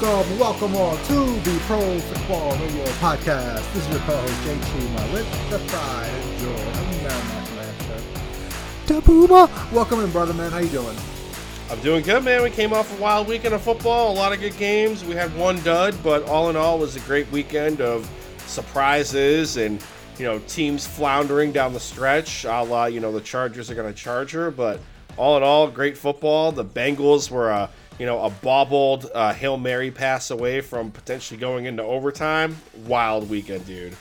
welcome, welcome all to the Pro Football Radio Podcast. This is your co-host Jay Chuma with the pride and joy of Merrimack Lancer. Tabuma, welcome in, brother man. How you doing? I'm doing good, man. We came off a wild weekend of football, a lot of good games. We had one dud, but all in all, it was a great weekend of surprises and you know teams floundering down the stretch. A la you know the Chargers are going to charge her, but all in all, great football. The Bengals were a you know a bobbled uh, hail mary pass away from potentially going into overtime. Wild weekend, dude.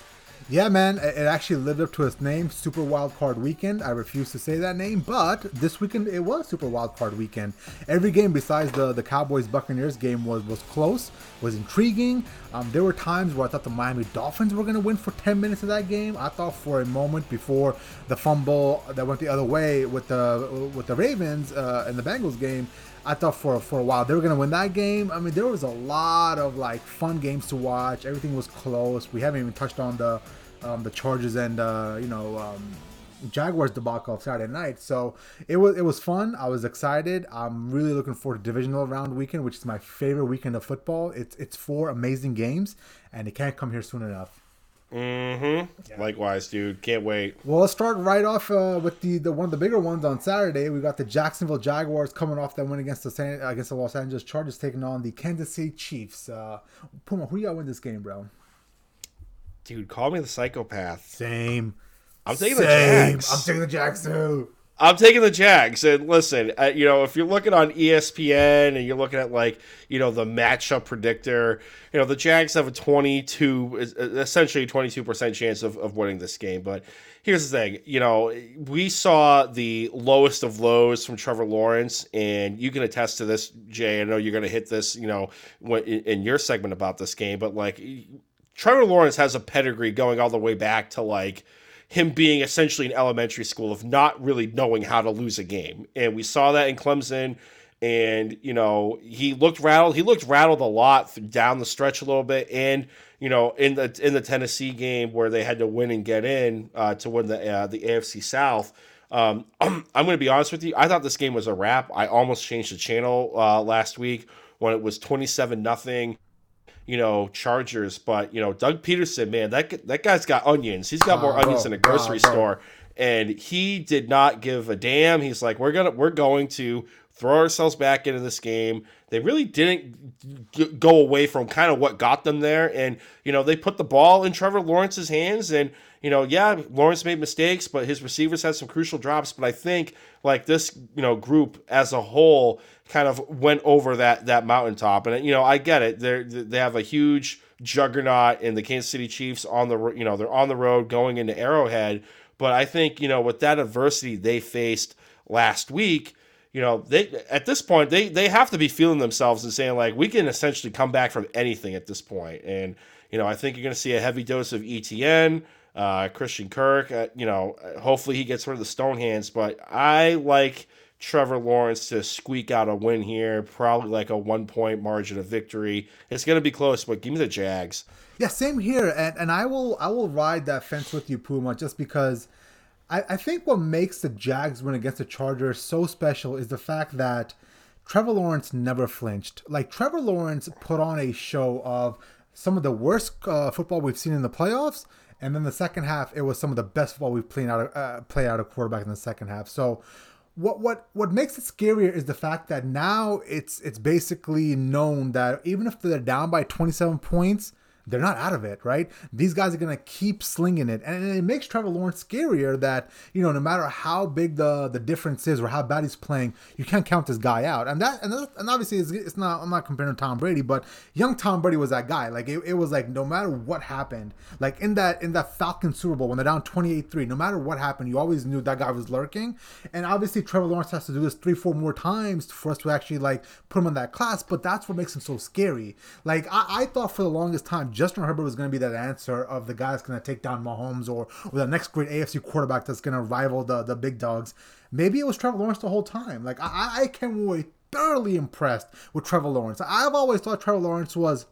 Yeah, man, it actually lived up to its name, Super Wild Card Weekend. I refuse to say that name, but this weekend it was Super Wild Card Weekend. Every game besides the the Cowboys Buccaneers game was was close, was intriguing. Um, there were times where I thought the Miami Dolphins were going to win for 10 minutes of that game. I thought for a moment before the fumble that went the other way with the with the Ravens uh, and the Bengals game. I thought for for a while they were gonna win that game. I mean, there was a lot of like fun games to watch. Everything was close. We haven't even touched on the um, the Chargers and uh, you know um, Jaguars debacle of Saturday night. So it was it was fun. I was excited. I'm really looking forward to divisional round weekend, which is my favorite weekend of football. It's it's four amazing games, and it can't come here soon enough. Mm-hmm. Yeah. Likewise, dude. Can't wait. Well, let's start right off uh, with the, the one of the bigger ones on Saturday. We got the Jacksonville Jaguars coming off that win against the San, against the Los Angeles Chargers, taking on the Kansas City Chiefs. Uh, Puma, who you got win this game, bro? Dude, call me the psychopath. Same. I'm taking Same. the Jags. I'm taking the Jags too. I'm taking the Jags. And listen, uh, you know, if you're looking on ESPN and you're looking at like, you know, the matchup predictor, you know, the Jags have a 22, essentially 22% chance of, of winning this game. But here's the thing, you know, we saw the lowest of lows from Trevor Lawrence, and you can attest to this, Jay. I know you're going to hit this, you know, in your segment about this game, but like, Trevor Lawrence has a pedigree going all the way back to like, him being essentially an elementary school of not really knowing how to lose a game. And we saw that in Clemson. And, you know, he looked rattled. He looked rattled a lot down the stretch a little bit. And, you know, in the in the Tennessee game where they had to win and get in uh, to win the uh, the AFC South. Um, I'm, going to be honest with you. I thought this game was a wrap. I almost changed the channel uh, last week when it was 27 nothing you know, Chargers. But you know, Doug Pederson, man, that that guy's got onions. He's got more onions than a grocery store, and he did not give a damn. He's like, we're gonna we're going to throw ourselves back into this game. They really didn't g- go away from kind of what got them there, and you know, they put the ball in Trevor Lawrence's hands, and you know, yeah, Lawrence made mistakes, but his receivers had some crucial drops. But I think like this, you know, group as a whole kind of went over that that mountaintop. And you know, I get it. They they have a huge juggernaut in the Kansas City Chiefs on the you know they're on the road going into Arrowhead. But I think you know with that adversity they faced last week, you know they at this point they they have to be feeling themselves and saying like we can essentially come back from anything at this point. And you know I think you're going to see a heavy dose of ETN. Uh, Christian Kirk, uh, you know, hopefully he gets rid of the stone hands, but I like Trevor Lawrence to squeak out a win here, probably like a one point margin of victory. It's going to be close, but give me the Jags. Yeah, same here, and and I will I will ride that fence with you, Puma, just because I, I think what makes the Jags win against the Chargers so special is the fact that Trevor Lawrence never flinched. Like Trevor Lawrence put on a show of some of the worst uh, football we've seen in the playoffs, and then the second half it was some of the best football we've played out of, uh, out of quarterback in the second half. So what what what makes it scarier is the fact that now it's it's basically known that even if they're down by 27 points they're not out of it, right? These guys are going to keep slinging it. And it makes Trevor Lawrence scarier that, you know, no matter how big the, the difference is or how bad he's playing, you can't count this guy out. And that, and, that, and obviously it's, it's, not, I'm not comparing to Tom Brady, but young Tom Brady was that guy. Like it, it was like, no matter what happened, like in that, in that Falcon Super Bowl when they're down 28-3, no matter what happened, you always knew that guy was lurking. And obviously Trevor Lawrence has to do this three, four more times for us to actually like put him in that class, but that's what makes him so scary. Like I, I thought for the longest time, Justin Herbert was going to be that answer of the guy that's going to take down Mahomes or, or the next great AFC quarterback that's going to rival the, the big dogs. Maybe it was Trevor Lawrence the whole time. Like, I, I came away thoroughly impressed with Trevor Lawrence. I've always thought Trevor Lawrence was,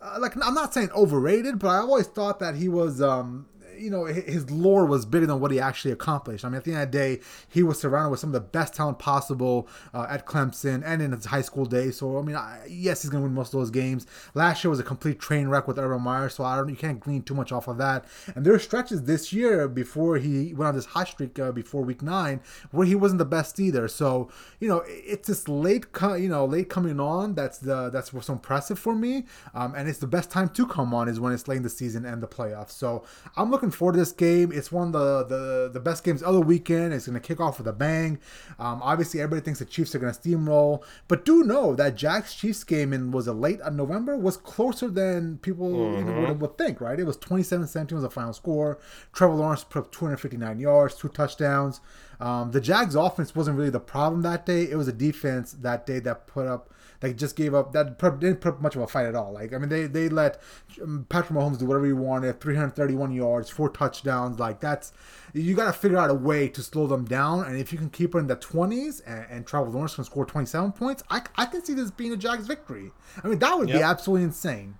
uh, like, I'm not saying overrated, but I always thought that he was, um, you know, his lore was bigger than what he actually accomplished. I mean, at the end of the day, he was surrounded with some of the best talent possible uh, at Clemson and in his high school days. So, I mean, I, yes, he's going to win most of those games. Last year was a complete train wreck with Urban Meyer, so I don't, you can't glean too much off of that. And there are stretches this year before he went on this hot streak uh, before week nine where he wasn't the best either. So, you know, it's this late, co- you know, late coming on that's the that's what's impressive for me. Um, and it's the best time to come on is when it's late in the season and the playoffs. So I'm looking forward to this game. It's one of the the, the best games of the weekend. It's going to kick off with a bang. Um, obviously, everybody thinks the Chiefs are going to steamroll, but do know that Jags Chiefs game in was a late on November was closer than people mm-hmm. you know, would, would, think. Right? It was 27-17 was the final score. Trevor Lawrence put up 259 yards, two touchdowns. Um, the Jags offense wasn't really the problem that day. It was a defense that day that put up they just gave up. That didn't put much of a fight at all. Like I mean, they they let um, Patrick Mahomes do whatever he wanted. 331 yards, four touchdowns. Like that's you got to figure out a way to slow them down. And if you can keep it in the 20s and, and Trevor Lawrence can score 27 points, I, I can see this being a Jags victory. I mean, that would yep. be absolutely insane.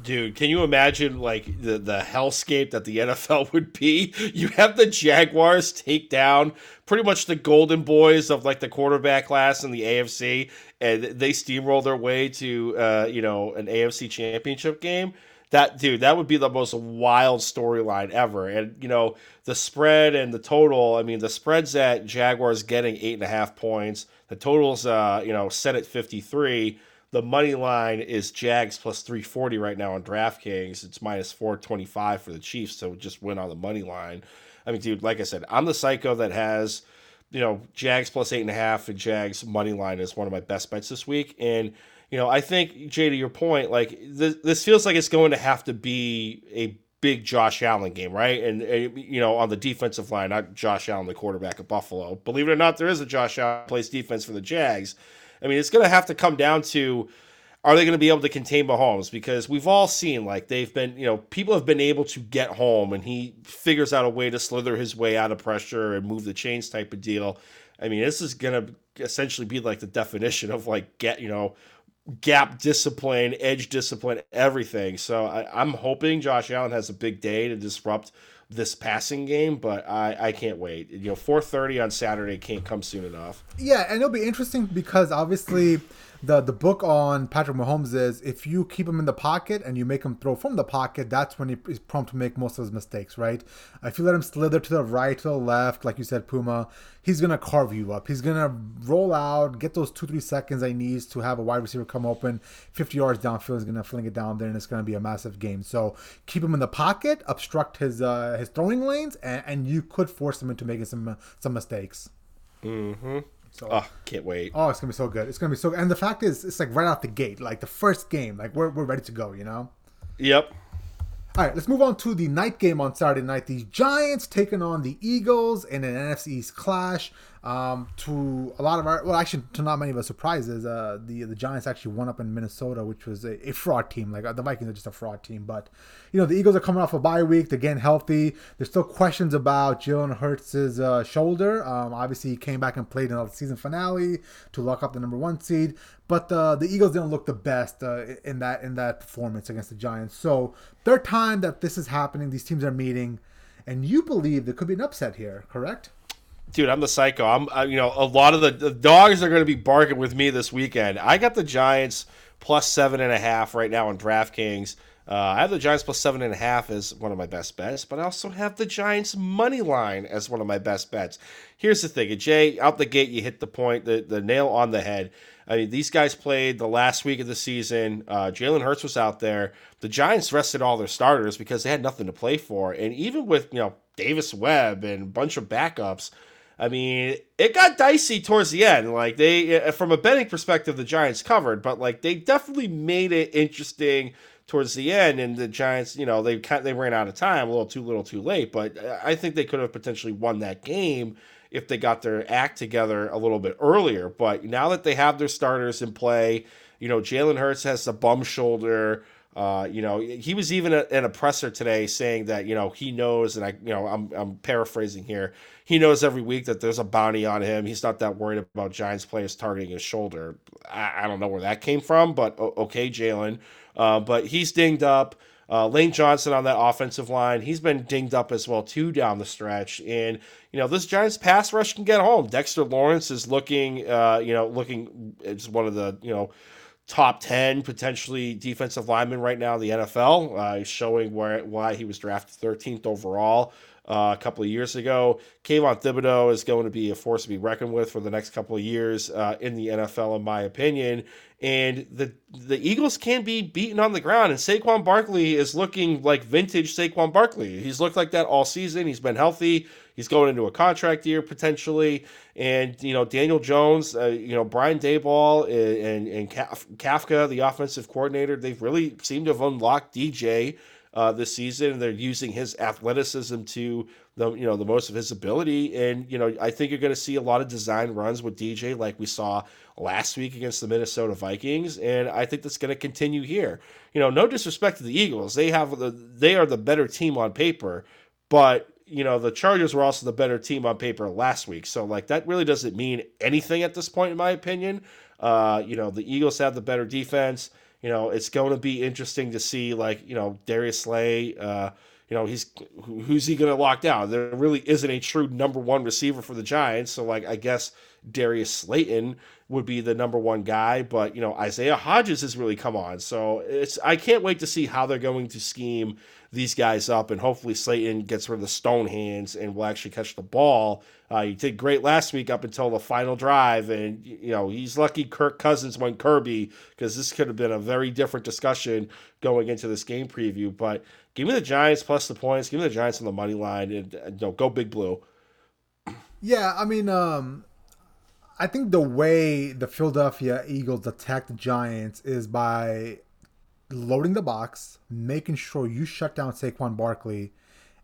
Dude, can you imagine like the the hellscape that the NFL would be? You have the Jaguars take down pretty much the golden boys of like the quarterback class in the AFC, and they steamroll their way to uh, you know an AFC championship game. That dude, that would be the most wild storyline ever. And you know the spread and the total. I mean, the spread's at Jaguars getting eight and a half points. The total's uh, you know set at fifty three the money line is Jags plus 340 right now on DraftKings. It's minus 425 for the Chiefs, so just win on the money line. I mean, dude, like I said, I'm the psycho that has, you know, Jags plus eight and a half and Jags money line is one of my best bets this week. And, you know, I think, Jay, to your point, like this, this feels like it's going to have to be a big Josh Allen game, right? And, and, you know, on the defensive line, not Josh Allen, the quarterback of Buffalo. Believe it or not, there is a Josh Allen plays defense for the Jags. I mean, it's going to have to come down to are they going to be able to contain Mahomes? Because we've all seen like they've been, you know, people have been able to get home, and he figures out a way to slither his way out of pressure and move the chains type of deal. I mean, this is going to essentially be like the definition of like get, you know, gap discipline, edge discipline, everything. So I, am hoping Josh Allen has a big day to disrupt this passing game, but I, I can't wait. You know, 4:30 on Saturday can't come soon enough. Yeah, and it'll be interesting because obviously the the book on Patrick Mahomes is if you keep him in the pocket and you make him throw from the pocket, that's when he's prompt to make most of his mistakes, right? If you let him slither to the right, to the left, like you said, Puma, he's gonna carve you up. He's gonna roll out, get those two three seconds I needs to have a wide receiver come open, 50 yards downfield. He's gonna fling it down there, and it's gonna be a massive game. So keep him in the pocket, obstruct his uh, his throwing lanes, and, and you could force him into making some some mistakes. Mm-hmm. So, oh, can't wait. Oh, it's gonna be so good. It's gonna be so. Good. And the fact is, it's like right out the gate, like the first game, like we're we're ready to go. You know. Yep. All right, let's move on to the night game on Saturday night. The Giants taking on the Eagles in an NFC East clash. Um, to a lot of our, well, actually, to not many of our surprises, uh, the the Giants actually won up in Minnesota, which was a, a fraud team. Like uh, the Vikings are just a fraud team, but you know the Eagles are coming off a bye week. They're getting healthy. There's still questions about Jalen Hurts' uh, shoulder. Um, obviously, he came back and played in the season finale to lock up the number one seed, but uh, the Eagles didn't look the best uh, in that in that performance against the Giants. So third time that this is happening, these teams are meeting, and you believe there could be an upset here, correct? Dude, I'm the psycho. I'm, I, you know, a lot of the, the dogs are going to be barking with me this weekend. I got the Giants plus seven and a half right now on DraftKings. Uh, I have the Giants plus seven and a half as one of my best bets, but I also have the Giants money line as one of my best bets. Here's the thing, Jay, out the gate, you hit the point, the, the nail on the head. I mean, these guys played the last week of the season. Uh, Jalen Hurts was out there. The Giants rested all their starters because they had nothing to play for, and even with you know Davis Webb and a bunch of backups, I mean, it got dicey towards the end. Like they, uh, from a betting perspective, the Giants covered, but like they definitely made it interesting towards the end. And the Giants, you know, they they ran out of time a little too little, too late. But uh, I think they could have potentially won that game if they got their act together a little bit earlier. But now that they have their starters in play, you know, Jalen Hurts has the bum shoulder. Uh, you know, he was even an oppressor today saying that, you know, he knows, and I, you know, I'm, I'm paraphrasing here. He knows every week that there's a bounty on him. He's not that worried about Giants players targeting his shoulder. I, I don't know where that came from, but okay, Jalen. Uh, but he's dinged up. Uh, Lane Johnson on that offensive line, he's been dinged up as well too down the stretch. And you know this Giants pass rush can get home. Dexter Lawrence is looking, uh, you know, looking as one of the you know top 10 potentially defensive lineman right now in the NFL. Uh, showing where why he was drafted 13th overall uh, a couple of years ago. Kayvon Thibodeaux is going to be a force to be reckoned with for the next couple of years uh, in the NFL, in my opinion. And the the Eagles can be beaten on the ground, and Saquon Barkley is looking like vintage Saquon Barkley. He's looked like that all season. He's been healthy. He's going into a contract year potentially, and you know Daniel Jones, uh, you know Brian Daboll, and and Kafka, the offensive coordinator, they've really seemed to have unlocked DJ uh, this season. They're using his athleticism to the you know the most of his ability, and you know I think you're going to see a lot of design runs with DJ like we saw last week against the Minnesota Vikings, and I think that's going to continue here. You know, no disrespect to the Eagles, they have the they are the better team on paper, but you know the Chargers were also the better team on paper last week, so like that really doesn't mean anything at this point, in my opinion. Uh, you know, the Eagles have the better defense you know, it's going to be interesting to see, like, you know, Darius Slay, uh, you know, he's who's he going to lock down? There really isn't a true number one receiver for the Giants. So, like, I guess Darius Slayton would be the number one guy, but you know, Isaiah Hodgins has really come on. So it's I can't wait to see how they're going to scheme these guys up, and hopefully Slayton gets rid of the stone hands and will actually catch the ball. Uh, he did great last week up until the final drive, and you know he's lucky Kirk Cousins went Kirby because this could have been a very different discussion going into this game preview. But give me the Giants plus the points. Give me the Giants on the money line, and, and go big blue. Yeah, I mean, um, I think the way the Philadelphia Eagles attack the Giants is by loading the box, making sure you shut down Saquon Barkley,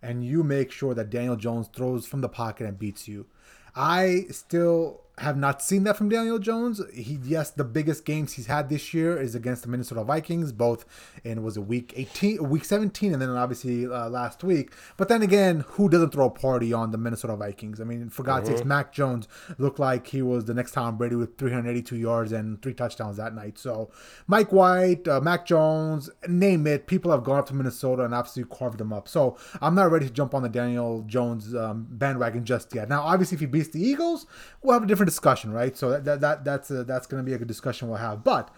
and you make sure that Daniel Jones throws from the pocket and beats you. I still have not seen that from Daniel Jones. He yes, the biggest games he's had this year is against the Minnesota Vikings, both in was a week 18, week 17, and then obviously uh, last week. But then again, who doesn't throw a party on the Minnesota Vikings? I mean, for God's mm-hmm. sakes, Mac Jones looked like he was the next Tom Brady with 382 yards and three touchdowns that night. So Mike White, uh, Mac Jones, name it, people have gone up to Minnesota and absolutely carved them up. So I'm not ready to jump on the Daniel Jones um, bandwagon just yet. Now, obviously, if he beats the Eagles, we'll have a different discussion, right? So that, that, that that's a, that's going to be a good discussion we'll have. But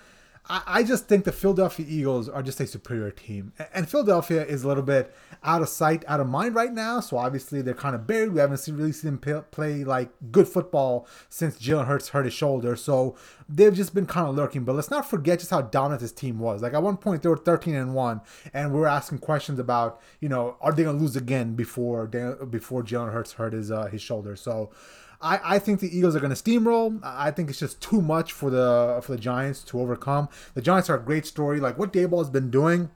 I, I just think the Philadelphia Eagles are just a superior team, and Philadelphia is a little bit out of sight, out of mind right now. So obviously they're kind of buried. We haven't seen, really seen them play like good football since Jalen Hurts hurt his shoulder. So they've just been kind of lurking. But let's not forget just how dominant this team was. Like at one point they were 13 and one, and we are asking questions about you know are they going to lose again before before Jalen Hurts hurt his uh, his shoulder. So. I, I think the Eagles are going to steamroll. I think it's just too much for the for the Giants to overcome. The Giants are a great story. Like what Daboll has been doing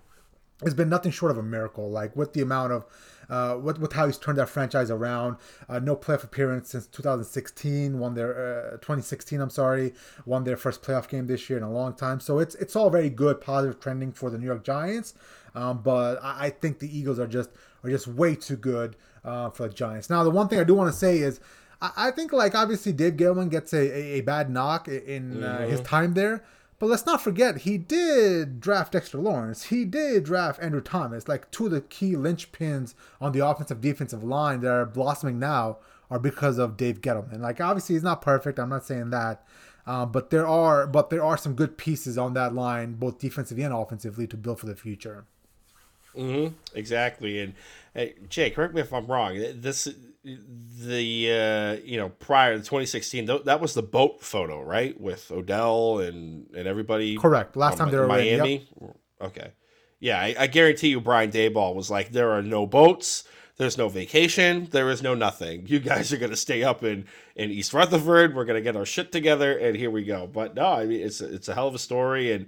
has been nothing short of a miracle. Like with the amount of uh, with, with how he's turned that franchise around. Uh, no playoff appearance since 2016. Won their uh, 2016. I'm sorry, won their first playoff game this year in a long time. So it's it's all very good, positive trending for the New York Giants. Um, but I, I, think the Eagles are just are just way too good uh, for the Giants. Now the one thing I do want to say is I, think like obviously Dave Gettleman gets a, a, a bad knock in uh, mm-hmm. his time there. But let's not forget, he did draft Dexter Lawrence. He did draft Andrew Thomas. Like two of the key linchpins on the offensive defensive line that are blossoming now are because of Dave Gettleman. Like obviously he's not perfect. I'm not saying that, uh, but there are but there are some good pieces on that line, both defensively and offensively, to build for the future. Mm-hmm. Exactly. And hey, Jay, correct me if I'm wrong. This the uh, you know prior to 2016 th- that was the boat photo right? With Odell and and everybody correct. Last time they were in Miami? Yep. okay. Yeah I, I, guarantee you Brian Daboll was like there are no boats. There's no vacation. There is no nothing. You guys are gonna stay up in in East Rutherford. We're gonna get our shit together and here we go. But no I mean it's it's a hell of a story and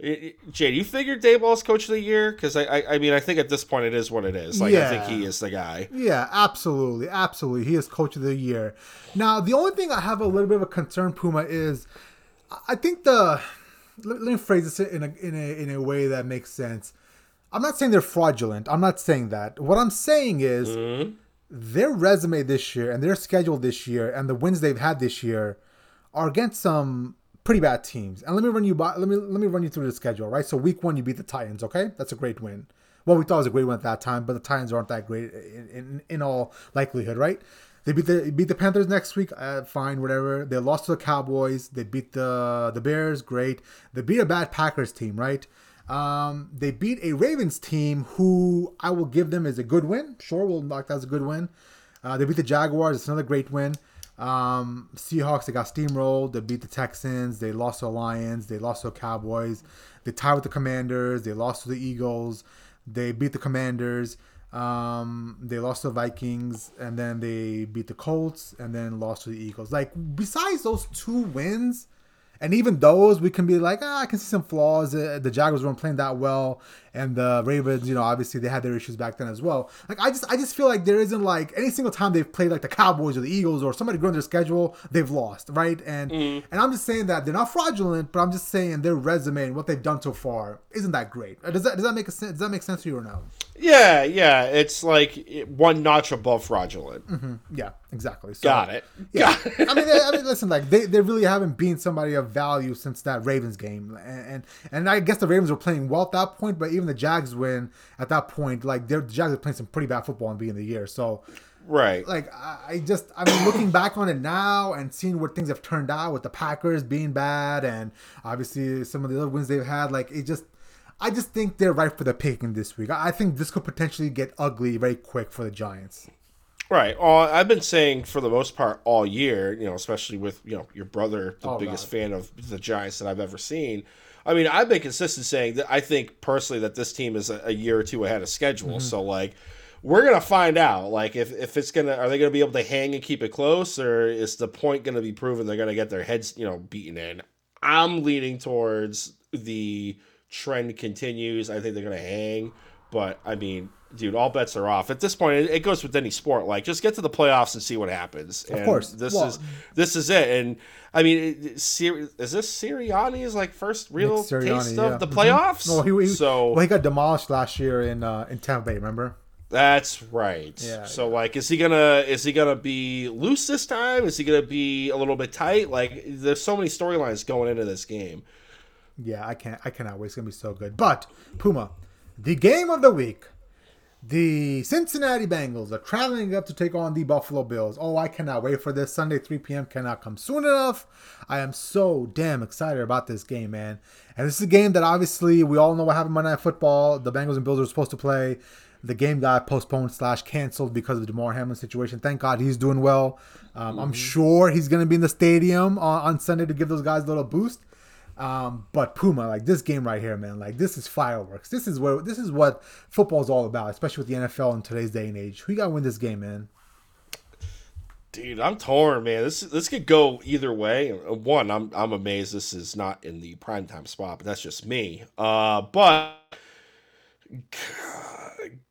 Jay, do you figure Daboll's coach of the year? Because I, I, I, mean, I think at this point it is what it is. Like, yeah. I think he is the guy. Yeah, absolutely, absolutely. He is coach of the year. Now, the only thing I have a little bit of a concern, Puma, is I think the let, let me phrase this in a in a in a way that makes sense. I'm not saying they're fraudulent. I'm not saying that. What I'm saying is mm-hmm. their resume this year and their schedule this year and the wins they've had this year are against some pretty bad teams. And let me run you by let me let me run you through the schedule, right? So week one you beat the Titans, okay? That's a great win. well, we thought was a great win at that time, but the Titans aren't that great in, in, in all likelihood, right? They beat the beat the Panthers next week. Uh, fine, whatever. They lost to the Cowboys. They beat the the Bears. Great. They beat a bad Packers team, right? Um, they beat a Ravens team who I will give them as a good win. Sure, we'll mark that as a good win. Uh, they beat the Jaguars. It's another great win. Um, Seahawks, they got steamrolled. They beat the Texans. They lost to the Lions. They lost to the Cowboys. They tied with the Commanders. They lost to the Eagles. They beat the Commanders. Um, they lost to the Vikings, and then they beat the Colts, and then lost to the Eagles. Like besides those two wins, and even those, we can be like, ah, I can see some flaws. Uh, the Jaguars weren't playing that well, and the Ravens, you know, obviously they had their issues back then as well. Like I just, I just feel like there isn't like any single time they've played like the Cowboys or the Eagles or somebody growing their schedule, they've lost, right? And mm. and I'm just saying that they're not fraudulent, but I'm just saying their resume and what they've done so far isn't that great. Does that does that make a sense? Does that make sense to you or no? Yeah, yeah, it's like one notch above fraudulent. Mm-hmm. Yeah, exactly. So, Got it. Yeah, I mean, they, I mean, listen, like they, they really haven't been somebody of value since that Ravens game, and, and and I guess the Ravens were playing well at that point, but even the Jags win at that point, like the Jags are playing some pretty bad football and being the year, so. Right. Like I just I mean looking back on it now and seeing where things have turned out with the Packers being bad and obviously some of the other wins they've had, like it just I just think they're right for the picking this week. I think this could potentially get ugly very quick for the Giants. Right. Well, I've been saying for the most part all year, you know, especially with you know your brother, the oh, biggest God. fan of the Giants that I've ever seen. I mean, I've been consistent saying that I think personally that this team is a, a year or two ahead of schedule. Mm-hmm. So like, we're gonna find out. Like, if if it's gonna, are they gonna be able to hang and keep it close, or is the point gonna be proven they're gonna get their heads, you know, beaten in? I'm leaning towards the trend continues. I think they're going to hang. But I mean, dude, all bets are off at this point. It, goes with any sport. Like, just get to the playoffs and see what happens. And of course, this well, is this is it. And I mean, is this Sirianni's like first real taste yeah. of the mm-hmm. playoffs? Mm-hmm. No, he, he, so well, he got demolished last year in uh, in Tampa Bay. Remember? That's right. Yeah. So yeah. like, is he gonna is he gonna be loose this time? Is he gonna be a little bit tight? Like, there's so many storylines going into this game. Yeah, I can't. I cannot wait. It's gonna be so good. But Puma, the game of the week. The Cincinnati Bengals are traveling up to take on the Buffalo Bills. Oh, I cannot wait for this. Sunday, 3 p.m. cannot come soon enough. I am so damn excited about this game, man. And this is a game that obviously we all know what happened Monday Night Football. The Bengals and Bills were supposed to play. The game got postponed slash canceled because of the Damar Hamlin situation. Thank God he's doing well. Um, mm-hmm. I'm sure he's going to be in the stadium on, on Sunday to give those guys a little boost. Um, but Puma, like this game right here, man, like this is fireworks. This is where this is what football is all about, especially with the NFL in today's day and age. Who got to win this game, man? Dude, I'm torn, man. This this could go either way. One, I'm I'm amazed this is not in the primetime spot, but that's just me. Uh, but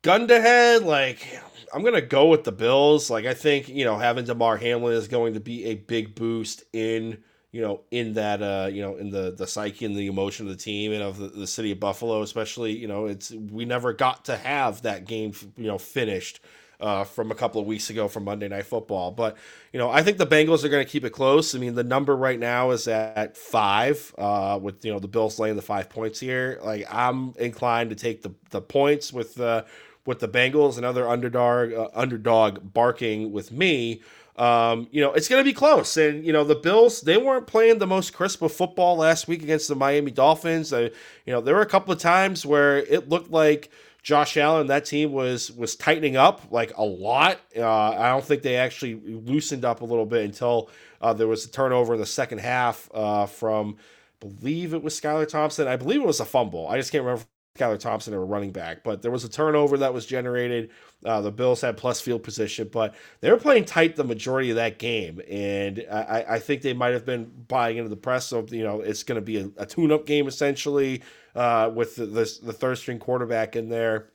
gun to head, like I'm gonna go with the Bills. Like I think you know having Damar Hamlin is going to be a big boost in you know, in that, uh, you know, in the the psyche and the emotion of the team and of the, the city of Buffalo, especially, you know, it's we never got to have that game, you know, finished uh, from a couple of weeks ago from Monday Night Football. But you know, I think the Bengals are going to keep it close. I mean, the number right now is at five, uh, with you know the Bills laying the five points here. Like I'm inclined to take the the points with the with the Bengals, another underdog uh, underdog barking with me um, you know, it's going to be close. And, you know, the Bills, they weren't playing the most crisp of football last week against the Miami Dolphins. You know, there were a couple of times where it looked like Josh Allen, that team was was tightening up like a lot. Uh, I don't think they actually loosened up a little bit until uh, there was a turnover in the second half uh, from, I believe it was Skylar Thompson. I believe it was a fumble. I just can't remember Skylar Thompson or a running back, but there was a turnover that was generated. Uh, the Bills had plus field position, but they were playing tight the majority of that game, and I, I think they might have been buying into the press. of you know, it's going to be a, a tune-up game essentially uh, with the, the, the third string quarterback in there.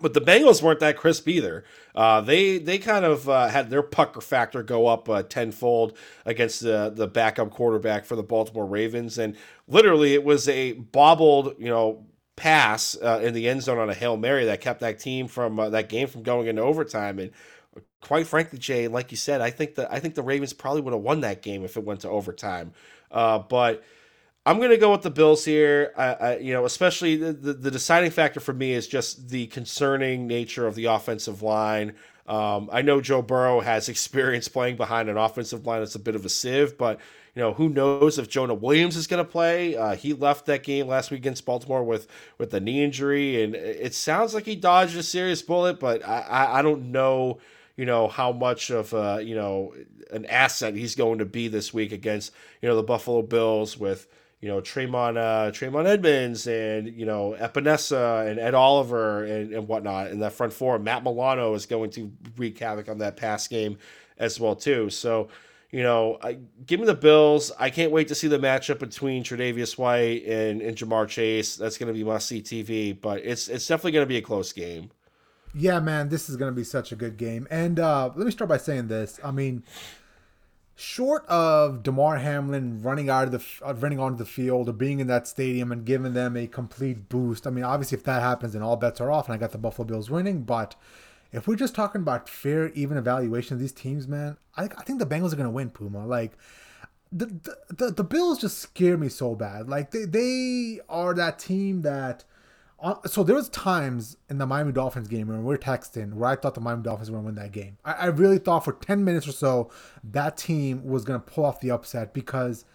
But the Bengals weren't that crisp either. Uh, they they kind of uh, had their pucker factor go up uh, tenfold against the the backup quarterback for the Baltimore Ravens, and literally it was a bobbled you know pass uh, in the end zone on a hail mary that kept that team from uh, that game from going into overtime. And quite frankly, Jay, like you said, I think that I think the Ravens probably would have won that game if it went to overtime. Uh, but I'm going to go with the Bills here. I, I you know, especially the, the, the deciding factor for me is just the concerning nature of the offensive line. Um, I know Joe Burrow has experience playing behind an offensive line that's a bit of a sieve, but you know who knows if Jonah Williams is going to play. Uh, he left that game last week against Baltimore with with the knee injury, and it sounds like he dodged a serious bullet, but I I, don't know you know how much of a, you know an asset he's going to be this week against you know the Buffalo Bills with you know Tremaine uh, Tremaine Edmunds and you know Epenesa and Ed Oliver and, and whatnot in that front four. Matt Milano is going to wreak havoc on that pass game as well too. So you know, I, give me the Bills. I can't wait to see the matchup between Tre'Davious White and, and Ja'Marr Chase. That's going to be must see TV, but it's it's definitely going to be a close game. Yeah, man, this is going to be such a good game. And uh, let me start by saying this. I mean, short of Damar Hamlin running out of the uh, running onto the field or being in that stadium and giving them a complete boost. I mean, obviously, if that happens, then all bets are off, and I got the Buffalo Bills winning. But if we're just talking about fair, even evaluation of these teams, man, I, I think the Bengals are gonna win. Puma, like the, the the the Bills just scare me so bad. Like they they are that team that. Uh, so there was times in the Miami Dolphins game when we are texting where I thought the Miami Dolphins were to win that game. I, I really thought for 10 minutes or so that team was to pull off the upset because –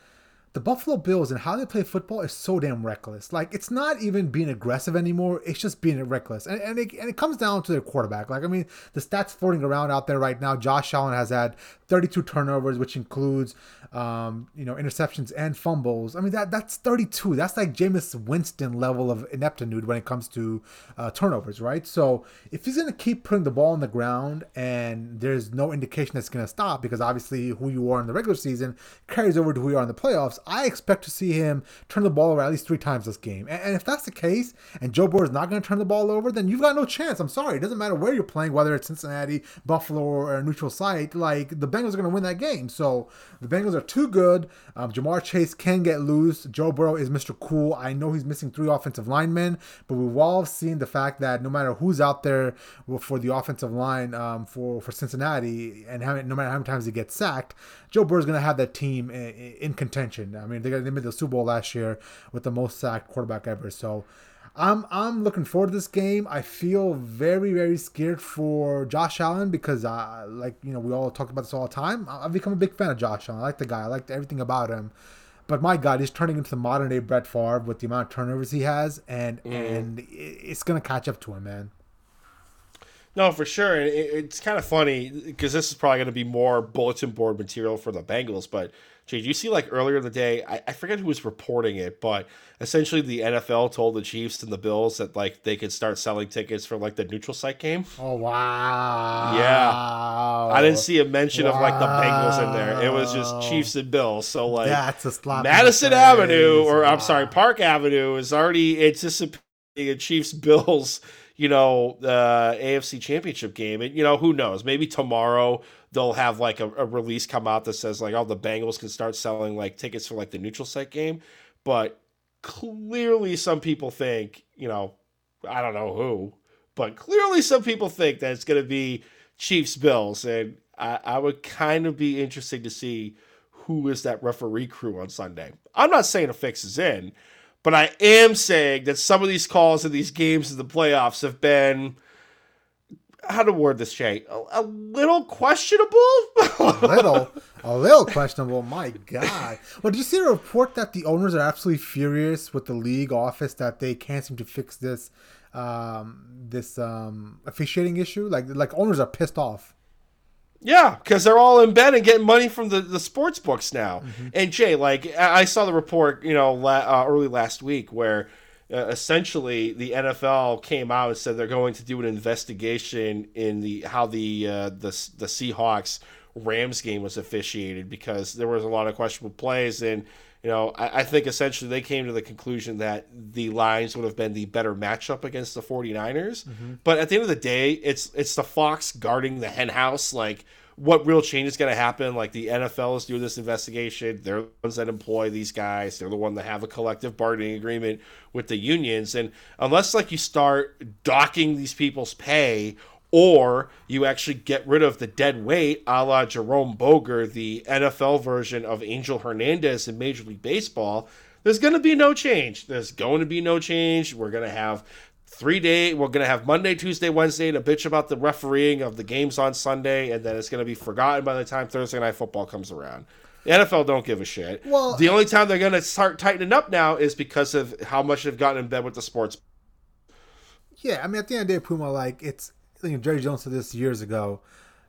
the Buffalo Bills and how they play football is so damn reckless. Like it's not even being aggressive anymore; it's just being reckless, and and it, and it comes down to their quarterback. Like I mean, the stats floating around out there right now. Josh Allen has had 32 turnovers, which includes um, you know interceptions and fumbles. I mean that that's 32. That's like Jameis Winston level of ineptitude when it comes to uh, turnovers, right? So if he's gonna keep putting the ball on the ground and there's no indication that's gonna stop, because obviously who you are in the regular season carries over to who you are in the playoffs I expect to see him turn the ball over at least three times this game. And, and if that's the case, and Joe Burrow is not going to turn the ball over, then you've got no chance. I'm sorry. It doesn't matter where you're playing, whether it's Cincinnati, Buffalo, or a neutral site. Like, the Bengals are going to win that game. So the Bengals are too good. Um, Ja'Marr Chase can get loose. Joe Burrow is Mr. Cool. I know he's missing three offensive linemen, but we've all seen the fact that no matter who's out there for the offensive line um, for, for Cincinnati, and how, no matter how many times he gets sacked, Joe Burrow's going to have that team in, in contention. I mean, they, got, they made the Super Bowl last year with the most sacked quarterback ever. So I'm I'm looking forward to this game. I feel very very scared for Josh Allen because I like you know we all talk about this all the time. I've become a big fan of Josh Allen. I like the guy. I like everything about him. But my God, he's turning into the modern day Brett Favre with the amount of turnovers he has, and mm. and it's gonna catch up to him, man. No, for sure. It, it's kind of funny because this is probably going to be more bulletin board material for the Bengals. But Jay, do you see like earlier in the day? I, I forget who was reporting it, but essentially the NFL told the Chiefs and the Bills that like they could start selling tickets for like the neutral site game. Oh wow! Yeah, I didn't see a mention wow. of like the Bengals in there. It was just Chiefs and Bills. So like that's a slap. Madison Avenue, or wow. I'm sorry, Park Avenue is already anticipating a Chiefs Bills you know, the uh, AFC Championship game. And, you know, who knows? Maybe tomorrow they'll have like a, a, release come out that says, like, oh, the Bengals can start selling like tickets for like the neutral site game. But clearly, some people think, you know, I don't know who, but clearly some people think that it's going to be Chiefs Bills. And I, I would kind of be interested to see who is that referee crew on Sunday. I'm not saying a fix is in. But I am saying that some of these calls in these games in the playoffs have been how to word this, Jay? A, a little questionable. a little, a little questionable. My God! Well, did you see a report that the owners are absolutely furious with the league office that they can't seem to fix this, um, this um, officiating issue? Like, like owners are pissed off. Yeah, because they're all in bed and getting money from the, the sports books now. Mm-hmm. And Jay, like I saw the report, you know, la- uh, early last week where uh, essentially the NFL came out and said they're going to do an investigation in the how the uh, the the Seahawks Rams game was officiated because there was a lot of questionable plays and you know, I, I, think essentially they came to the conclusion that the Lions would have been the better matchup against the 49ers. Mm-hmm. But at the end of the day, it's it's the Fox guarding the henhouse. Like, what real change is going to happen? Like, the NFL is doing this investigation. They're the ones that employ these guys. They're the one that have a collective bargaining agreement with the unions. And unless, like, you start docking these people's pay or you actually get rid of the dead weight a la Jerome Boger, the NFL version of Angel Hernandez in Major League Baseball, There's going to be no change. There's going to be no change. We're going to have three day. We're going to have Monday, Tuesday, Wednesday to bitch about the refereeing of the games on Sunday, and then it's going to be forgotten by the time Thursday night football comes around. The NFL don't give a shit. Well- the only time they're going to start tightening up now is because of how much they've gotten in bed with the sports. Yeah, I mean, at the end of the day, Puma, like it's Jerry Jones said this years ago.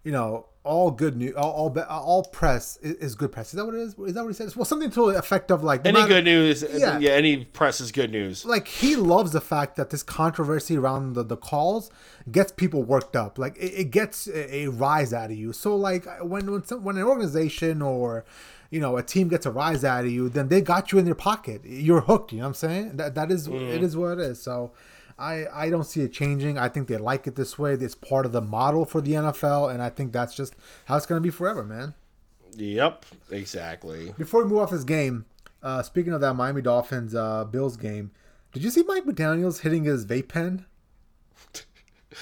You know, all good news, all all, all press is, is good press. Is that what it is? Is that what he says? Well, something to the effect of like Any matter- good news? Yeah. Yeah. any press is good news. like he loves the fact that this controversy around the, the calls gets people worked up like it, it gets a, a rise out of you so like when when, some, when an organization or you know a team gets a rise out of you then they got you in their pocket you're hooked you know what i'm saying that that is it mm. is what it is so I, I don't see it changing. I think they like it this way. It's part of the model for the NFL, and I think that's just how it's going to be forever, man. Yep, exactly. Before we move off this game, uh, speaking of that Miami Dolphins uh, Bills game, did you see Mike McDaniel's hitting his vape pen?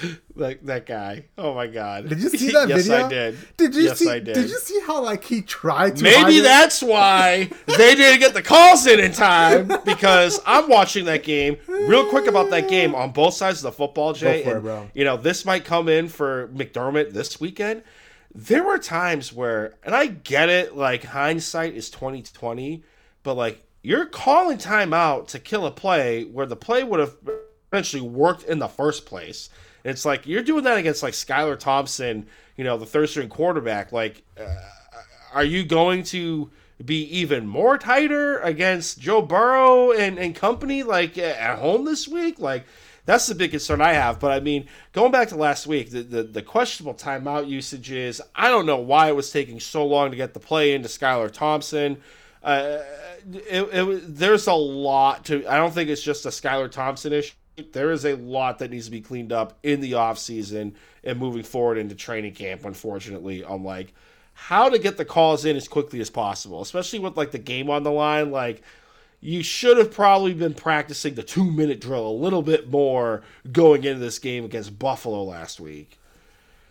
That that guy. Oh my god. Did you see that yes, video? I did. Did you yes, see? I did. did you see how like he tried to? Maybe it? that's why they didn't get the calls in in time because I'm watching that game. Real quick about that game on both sides of the football, Jay. for it. You know, this might come in for McDermott this weekend. There were times where, and I get it, like hindsight is 2020, but like you're calling timeout to kill a play where the play would have eventually worked in the first place. It's like you're doing that against like Skylar Thompson, you know, the third string quarterback. Like, uh, are you going to be even more tighter against Joe Burrow and, and company like at home this week? Like, that's the big concern I have. But I mean, going back to last week, the, the, the questionable timeout usage is I don't know why it was taking so long to get the play into Skylar Thompson. Uh, it, it, there's a lot to. I don't think it's just a Skylar Thompson issue. There is a lot that needs to be cleaned up in the offseason and moving forward into training camp, unfortunately, on like how to get the calls in as quickly as possible, especially with like the game on the line. Like, you should have probably been practicing the two minute drill a little bit more going into this game against Buffalo last week.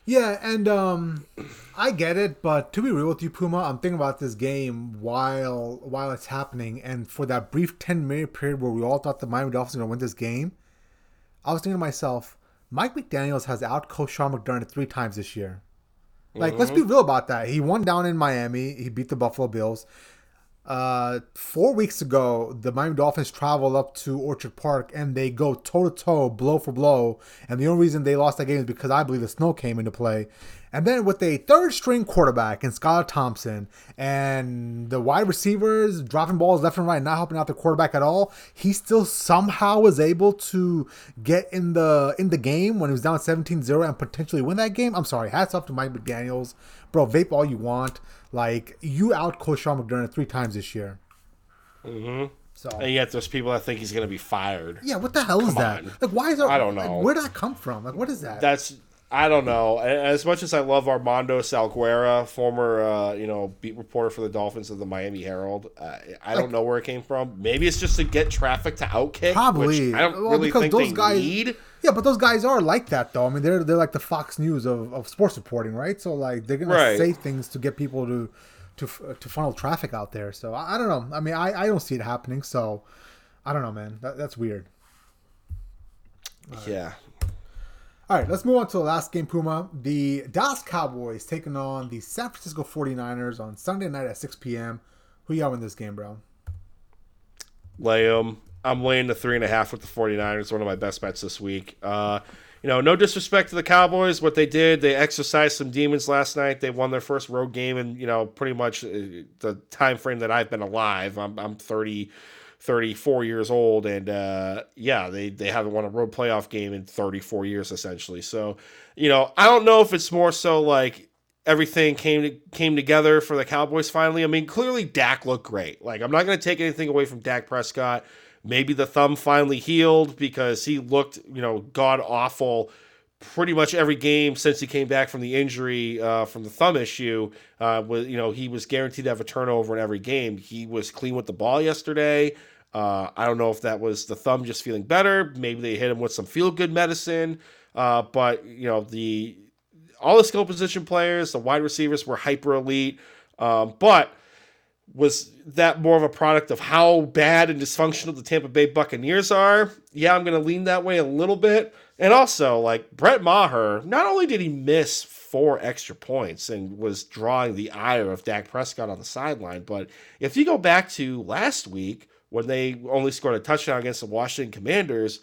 Yeah, and um, I get it, but to be real with you, Puma, I'm thinking about this game while while it's happening, and for that brief 10 minute period where we all thought the Miami Dolphins were gonna win this game, I was thinking to myself, Mike McDaniel's has outcoached Sean McDermott three times this year. Like, let's be real about that. He won down in Miami. He beat the Buffalo Bills. Uh, four weeks ago, the Miami Dolphins travel up to Orchard Park and they go toe to toe, blow for blow. And the only reason they lost that game is because I believe the snow came into play. And then with a third string quarterback in Skylar Thompson and the wide receivers dropping balls left and right, not helping out the quarterback at all, he still somehow was able to get in the in the game when he was down 17-0 and potentially win that game. I'm sorry, hats off to Mike McDaniels. Bro, vape all you want. Like you outcoached Sean McDermott three times this year. Mm-hmm. So And yet, there's people that think he's going to be fired. yeah, what the hell is that? on. Like, why is there? I don't know. like, know. where did that come from? Like, what is that? That's I don't know. As much as I love Armando Salguero, former uh, you know beat reporter for the Dolphins of the Miami Herald, uh, I don't know where it came from. Maybe it's just to get traffic to Outkick. Probably. which I don't Well, really because think those they guys- need. yeah, but those guys are like that though. I mean, they're they're like the Fox News of, of sports reporting, right? So like they're gonna Right. say things to get people to to to funnel traffic out there. So I, I don't know. I mean, I, I don't see it happening. So I don't know, man. That, that's weird. Yeah, All right, let's move on to the last game, Puma. The Dallas Cowboys taking on the San Francisco 49ers on Sunday night at 6 p.m. Who y'all in this game, bro? lay 'em. I'm laying the three and a half with the 49ers. One of my best bets this week. Uh, you know, no disrespect to the Cowboys. What they did, they exercised some demons last night. They won their first road game in, you know, pretty much uh, the time frame that I've been alive. I'm, I'm 30, 34 years old. And uh, yeah, they, they haven't won a road playoff game in 34 years, essentially. So, you know, I don't know if it's more so like everything came to, came together for the Cowboys finally. I mean, clearly Dak looked great. Like I'm not going to take anything away from Dak Prescott. Maybe the thumb finally healed because he looked, you know, god awful pretty much every game since he came back from the injury uh, from the thumb issue. Uh, was you know he was guaranteed to have a turnover in every game. He was clean with the ball yesterday. Uh, I don't know if that was the thumb just feeling better. Maybe they hit him with some feel good medicine. Uh, but you know the all the skill position players, the wide receivers were hyper elite. Um, but was that more of a product of how bad and dysfunctional the Tampa Bay Buccaneers are? Yeah, I'm going to lean that way a little bit. And also, like Brett Maher, not only did he miss four extra points and was drawing the ire of Dak Prescott on the sideline, but if you go back to last week when they only scored a touchdown against the Washington Commanders,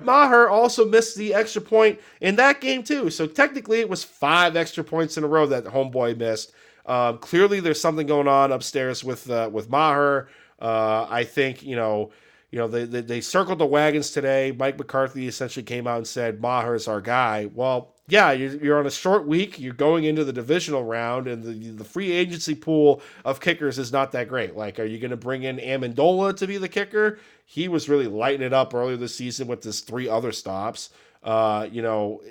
Maher also missed the extra point in that game too. So technically, it was five extra points in a row that homeboy missed. Um, clearly, there's something going on upstairs with uh, with Maher. Uh, I think you know, you know, they, they, they circled the wagons today. Mike McCarthy essentially came out and said Maher is our guy. Well, yeah, you're, you're on a short week. You're going into the divisional round, and the the free agency pool of kickers is not that great. Like, are you going to bring in Ammendola to be the kicker? He was really lighting it up earlier this season with his three other stops. Uh, you know,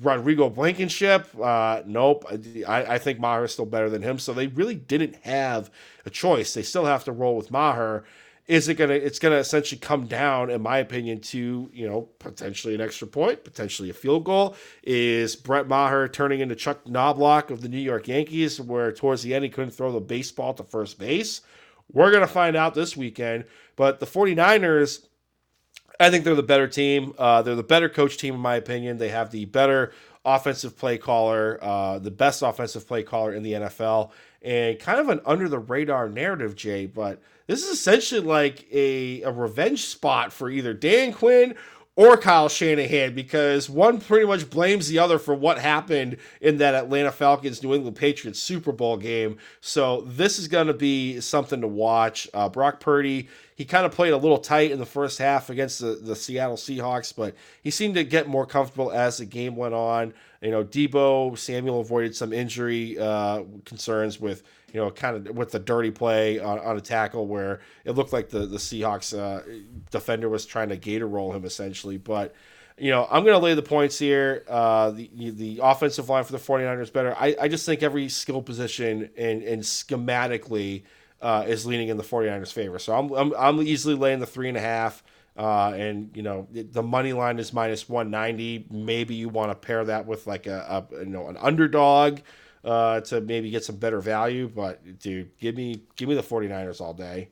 Rodrigo Blankenship, uh, nope. I, I think Maher is still better than him. So they really didn't have a choice. They still have to roll with Maher. Is it gonna? It's gonna essentially come down, in my opinion, to you know potentially an extra point, potentially a field goal. Is Brett Maher turning into Chuck Knoblauch of the New York Yankees, where towards the end he couldn't throw the baseball to first base? We're gonna find out this weekend. But the 49ers I think they're the better team. Uh, they're the better coach team, in my opinion. They have the better offensive play caller, uh, the best offensive play caller in the NFL, and kind of an under the radar narrative, Jay. But this is essentially like a, a revenge spot for either Dan Quinn or Kyle Shanahan because one pretty much blames the other for what happened in that Atlanta Falcons New England Patriots Super Bowl game. So this is going to be something to watch. Uh, Brock Purdy, he kind of played a little tight in the first half against the, the Seattle Seahawks, but he seemed to get more comfortable as the game went on. You know, Deebo Samuel avoided some injury uh, concerns with you know, kind of with the dirty play on, on, a tackle where it looked like the the Seahawks uh, defender was trying to gator roll him essentially. But you know, I'm going to lay the points here. Uh, the the offensive line for the 49ers better. I, I just think every skill position and, and schematically uh, is leaning in the 49ers' favor. So I'm, I'm, I'm easily laying the three and a half. Uh, and you know the money line is minus 190. Maybe you want to pair that with like a, a you know an underdog uh, to maybe get some better value. But dude, give me give me the 49ers all day.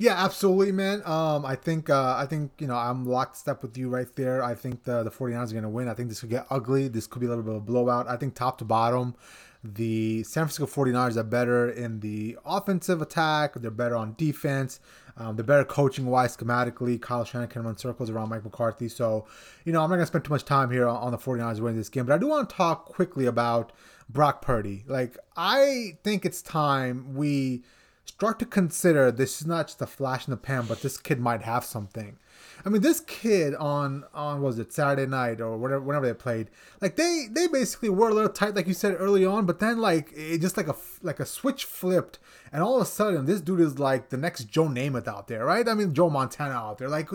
Yeah, absolutely, man. Um, I think uh, I think you know I'm locked step with you right there. I think the the 49ers are going to win. I think this could get ugly. This could be a little bit of a blowout. I think top to bottom, the San Francisco 49ers are better in the offensive attack. They're better on defense. Um, they're better coaching wise, schematically. Kyle Shanahan can run circles around Mike McCarthy. So, you know, I'm not going to spend too much time here on, on the 49ers winning this game, but I do want to talk quickly about Brock Purdy. Like, I think it's time we start to consider this is not just a flash in the pan, but this kid might have something. I mean, this kid on on was it Saturday night or whatever whenever they played, like they they basically were a little tight, like you said early on, but then like it just like a like a switch flipped, and all of a sudden this dude is like the next Joe Namath out there, right? I mean Joe Montana out there. Like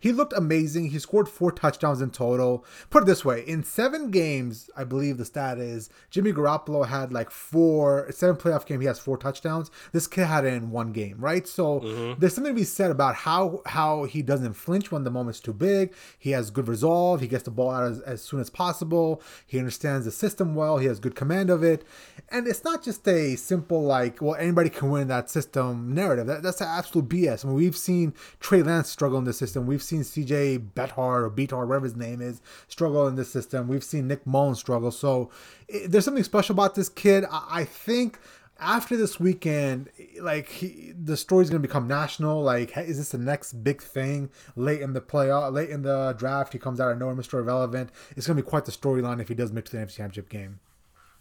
he looked amazing. He scored four touchdowns in total. Put it this way, in seven games, I believe the stat is Jimmy Garoppolo had like four seven playoff game. He has four touchdowns. This kid had it in one game, right? So mm-hmm. there's something to be said about how how he doesn't flinch when the moment's too big. He has good resolve. He gets the ball out as, as soon as possible. He understands the system well. He has good command of it. And it's not just a simple, like, well, anybody can win that system narrative. That, that's absolute BS. I mean, we've seen Trey Lance struggle in the system. We've seen CJ Beathard or Beathard, whatever his name is, struggle in this system. We've seen Nick Mullens struggle. So it, there's something special about this kid. I, I think after this weekend, like he, the story's gonna become national. Like, is this the next big thing late in the playoff, late in the draft? He comes out of nowhere, Mr. Irrelevant. It's gonna be quite the storyline if he does make to the NFC Championship game.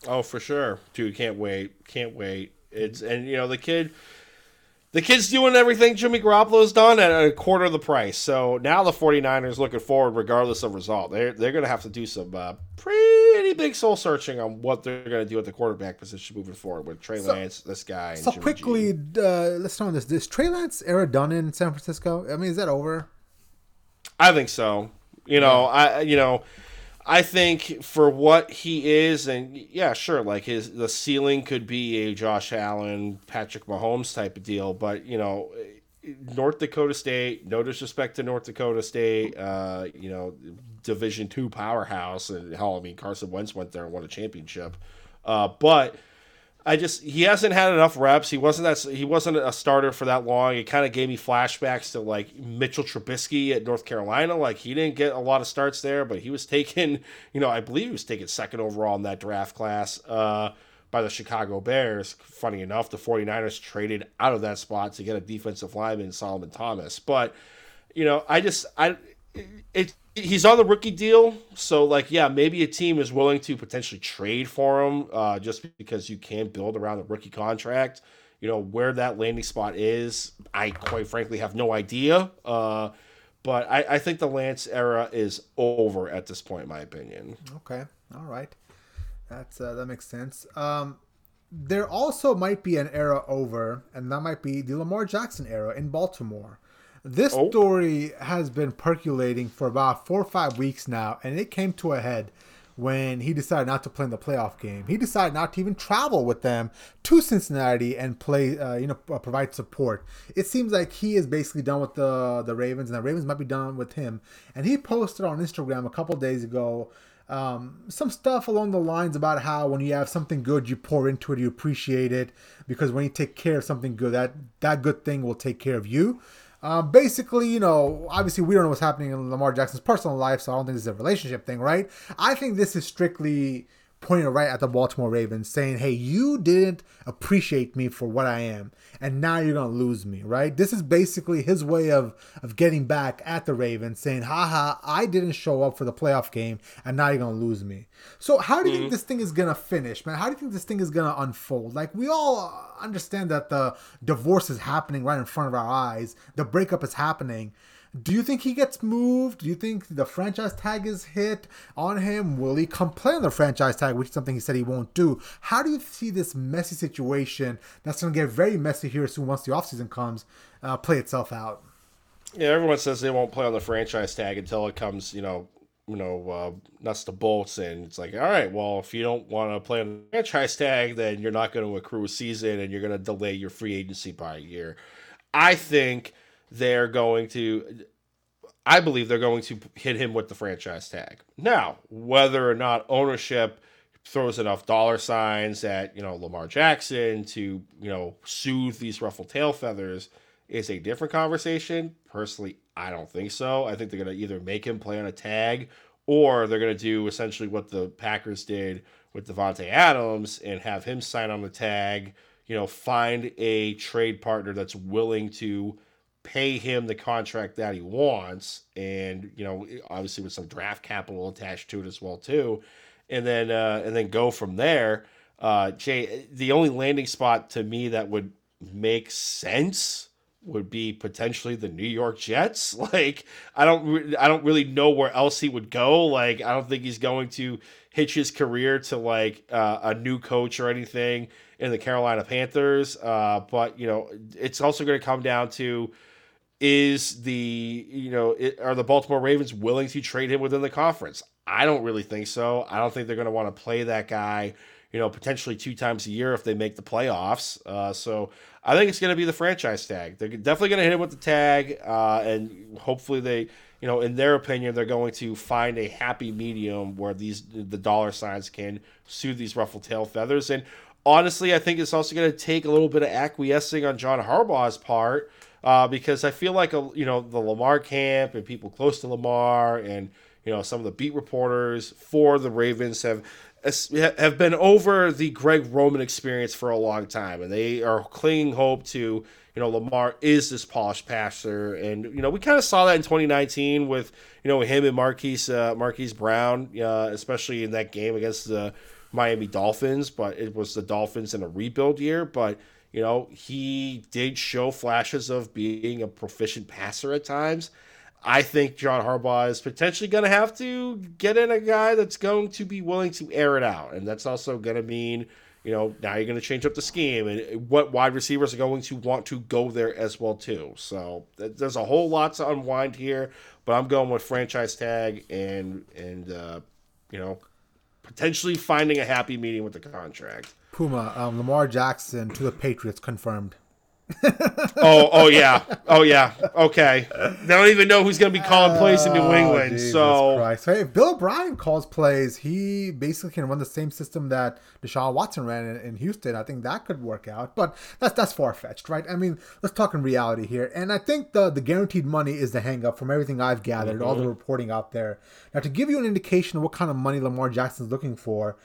Oh, for sure, dude. Can't wait. Can't wait. It's and you know the kid the kid's doing everything Jimmy Garoppolo's done at a quarter of the price. So now the 49ers looking forward, regardless of result. They're, they're going to have to do some uh, pretty big soul searching on what they're going to do at the quarterback position moving forward with Trey so, Lance, this guy. so Jimmy quickly, uh, let's start on this. Is Trey Lance era done in San Francisco? I mean, is that over? I think so. You know, yeah. I you know I think for what he is, and yeah, sure, like his the ceiling could be a Josh Allen, Patrick Mahomes type of deal, but you know, North Dakota State, no disrespect to North Dakota State, uh, you know, Division two powerhouse, and hell, I mean Carson Wentz went there and won a championship, uh, but I just he hasn't had enough reps. He wasn't that he wasn't a starter for that long. It kind of gave me flashbacks to like Mitchell Trubisky at North Carolina. Like he didn't get a lot of starts there, but he was taken. You know, I believe he was taken second overall in that draft class uh, by the Chicago Bears. Funny enough, the 49ers traded out of that spot to get a defensive lineman, Solomon Thomas. But you know, I just I it he's on the rookie deal, so like yeah, maybe a team is willing to potentially trade for him uh, just because you can't build around the rookie contract. You know where that landing spot is, I quite frankly have no idea. Uh, but I, I think the Lance era is over at this point, in my opinion. Okay, all right, that's uh, that makes sense. Um, there also might be an era over, and that might be the Lamar Jackson era in Baltimore. This oh. story has been percolating for about four or five weeks now, and it came to a head when he decided not to play in the playoff game. He decided not to even travel with them to Cincinnati and play, uh, you know, uh, provide support. It seems like he is basically done with the the Ravens, and the Ravens might be done with him. And he posted on Instagram a couple days ago um, some stuff along the lines about how when you have something good, you pour into it, you appreciate it, because when you take care of something good, that that good thing will take care of you. Uh, basically, you know, obviously we don't know what's happening in Lamar Jackson's personal life, so I don't think this is a relationship thing, right? I think this is strictly pointing right at the Baltimore Ravens, saying, "Hey, you didn't appreciate me for what I am, and now you're gonna lose me." Right? This is basically his way of of getting back at the Ravens, saying, "Haha, I didn't show up for the playoff game, and now you're gonna lose me." So, how do you mm-hmm. think this thing is gonna finish, man? How do you think this thing is gonna unfold? Like, we all understand that the divorce is happening right in front of our eyes, the breakup is happening. Do you think he gets moved? Do you think the franchise tag is hit on him? Will he complain on the franchise tag, which is something he said he won't do? How do you see this messy situation that's going to get very messy here soon once the offseason comes uh, play itself out? Yeah, everyone says they won't play on the franchise tag until it comes, you know, you know, uh, nuts to bolts, and it's like, all right, well, if you don't want to play on the franchise tag, then you're not going to accrue a season, and you're going to delay your free agency by a year. I think they're going to I believe they're going to hit him with the franchise tag. Now, whether or not ownership throws enough dollar signs at, you know, Lamar Jackson to, you know, soothe these ruffled tail feathers is a different conversation. Personally, I don't think so. I think they're going to either make him play on a tag or they're going to do essentially what the Packers did with Davante Adams and have him sign on the tag, you know, find a trade partner that's willing to pay him the contract that he wants, and you know, obviously with some draft capital attached to it as well too, and then uh, and then go from there. Uh, Jay, the only landing spot to me that would make sense would be potentially the New York Jets. Like I don't re- I don't really know where else he would go. Like I don't think he's going to hitch his career to like uh, a new coach or anything in the Carolina Panthers. Uh, but you know, it's also going to come down to is the you know it, are the Baltimore Ravens willing to trade him within the conference? I don't really think so. I don't think they're going to want to play that guy, you know, potentially two times a year if they make the playoffs. Uh, so I think it's going to be the franchise tag. They're definitely going to hit him with the tag, uh, and hopefully they, you know, in their opinion, they're going to find a happy medium where these the dollar signs can soothe these ruffled tail feathers. And honestly, I think it's also going to take a little bit of acquiescing on John Harbaugh's part uh, because I feel like a, you know the Lamar camp and people close to Lamar and you know some of the beat reporters for the Ravens have have been over the Greg Roman experience for a long time, and they are clinging hope to you know Lamar is this polished passer, and you know we kind of saw that in 2019 with you know him and Marquise uh, Marquise Brown, uh, especially in that game against the Miami Dolphins, but it was the Dolphins in a rebuild year, but you know, he did show flashes of being a proficient passer at times. I think John Harbaugh is potentially going to have to get in a guy that's going to be willing to air it out. And that's also going to mean, you know, now you're going to change up the scheme and what wide receivers are going to want to go there as well too. So there's a whole lot to unwind here, but I'm going with franchise tag and and uh, you know, potentially finding a happy meeting with the contract. Puma, um, Lamar Jackson to the Patriots confirmed. oh, oh yeah, oh yeah. Okay, they don't even know who's going to be calling plays in New Oh, England. Jesus so Christ. hey, if Bill O'Brien calls plays, he basically can run the same system that Deshaun Watson ran in, in Houston. I think that could work out, but that's that's far fetched, right? I mean, let's talk in reality here. And I think the the guaranteed money is the hang up from everything I've gathered, all the reporting out there. Now, to give you an indication of what kind of money Lamar Jackson's looking for.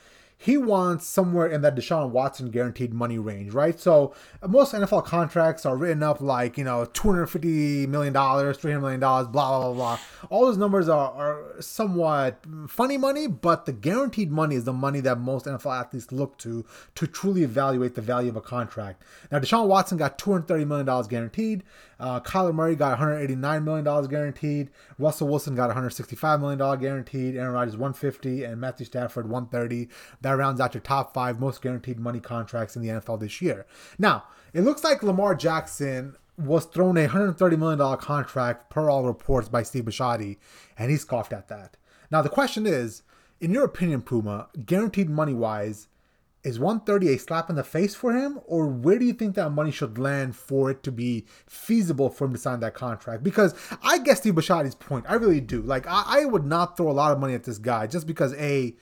He wants somewhere in that Deshaun Watson guaranteed money range, right? So most NFL contracts are written up like, you know, $250 million, $300 million, blah, blah, blah, blah. All those numbers are, are somewhat funny money, but the guaranteed money is the money that most NFL athletes look to to truly evaluate the value of a contract. Now, Deshaun Watson got $230 million guaranteed. Uh, Kyler Murray got $189 million guaranteed. Russell Wilson got $165 million guaranteed. Aaron Rodgers 150 and Matthew Stafford 130. That rounds out your top five most guaranteed money contracts in the NFL this year. Now, it looks like Lamar Jackson was thrown a $130 million contract per all reports by Steve Bisciotti, and he scoffed at that. Now, the question is, in your opinion, Puma, guaranteed money wise, is 130 a slap in the face for him or where do you think that money should land for it to be feasible for him to sign that contract? Because i guess steve Bisciotti's point i really do. Like I, I would not throw a lot of money at this guy just because a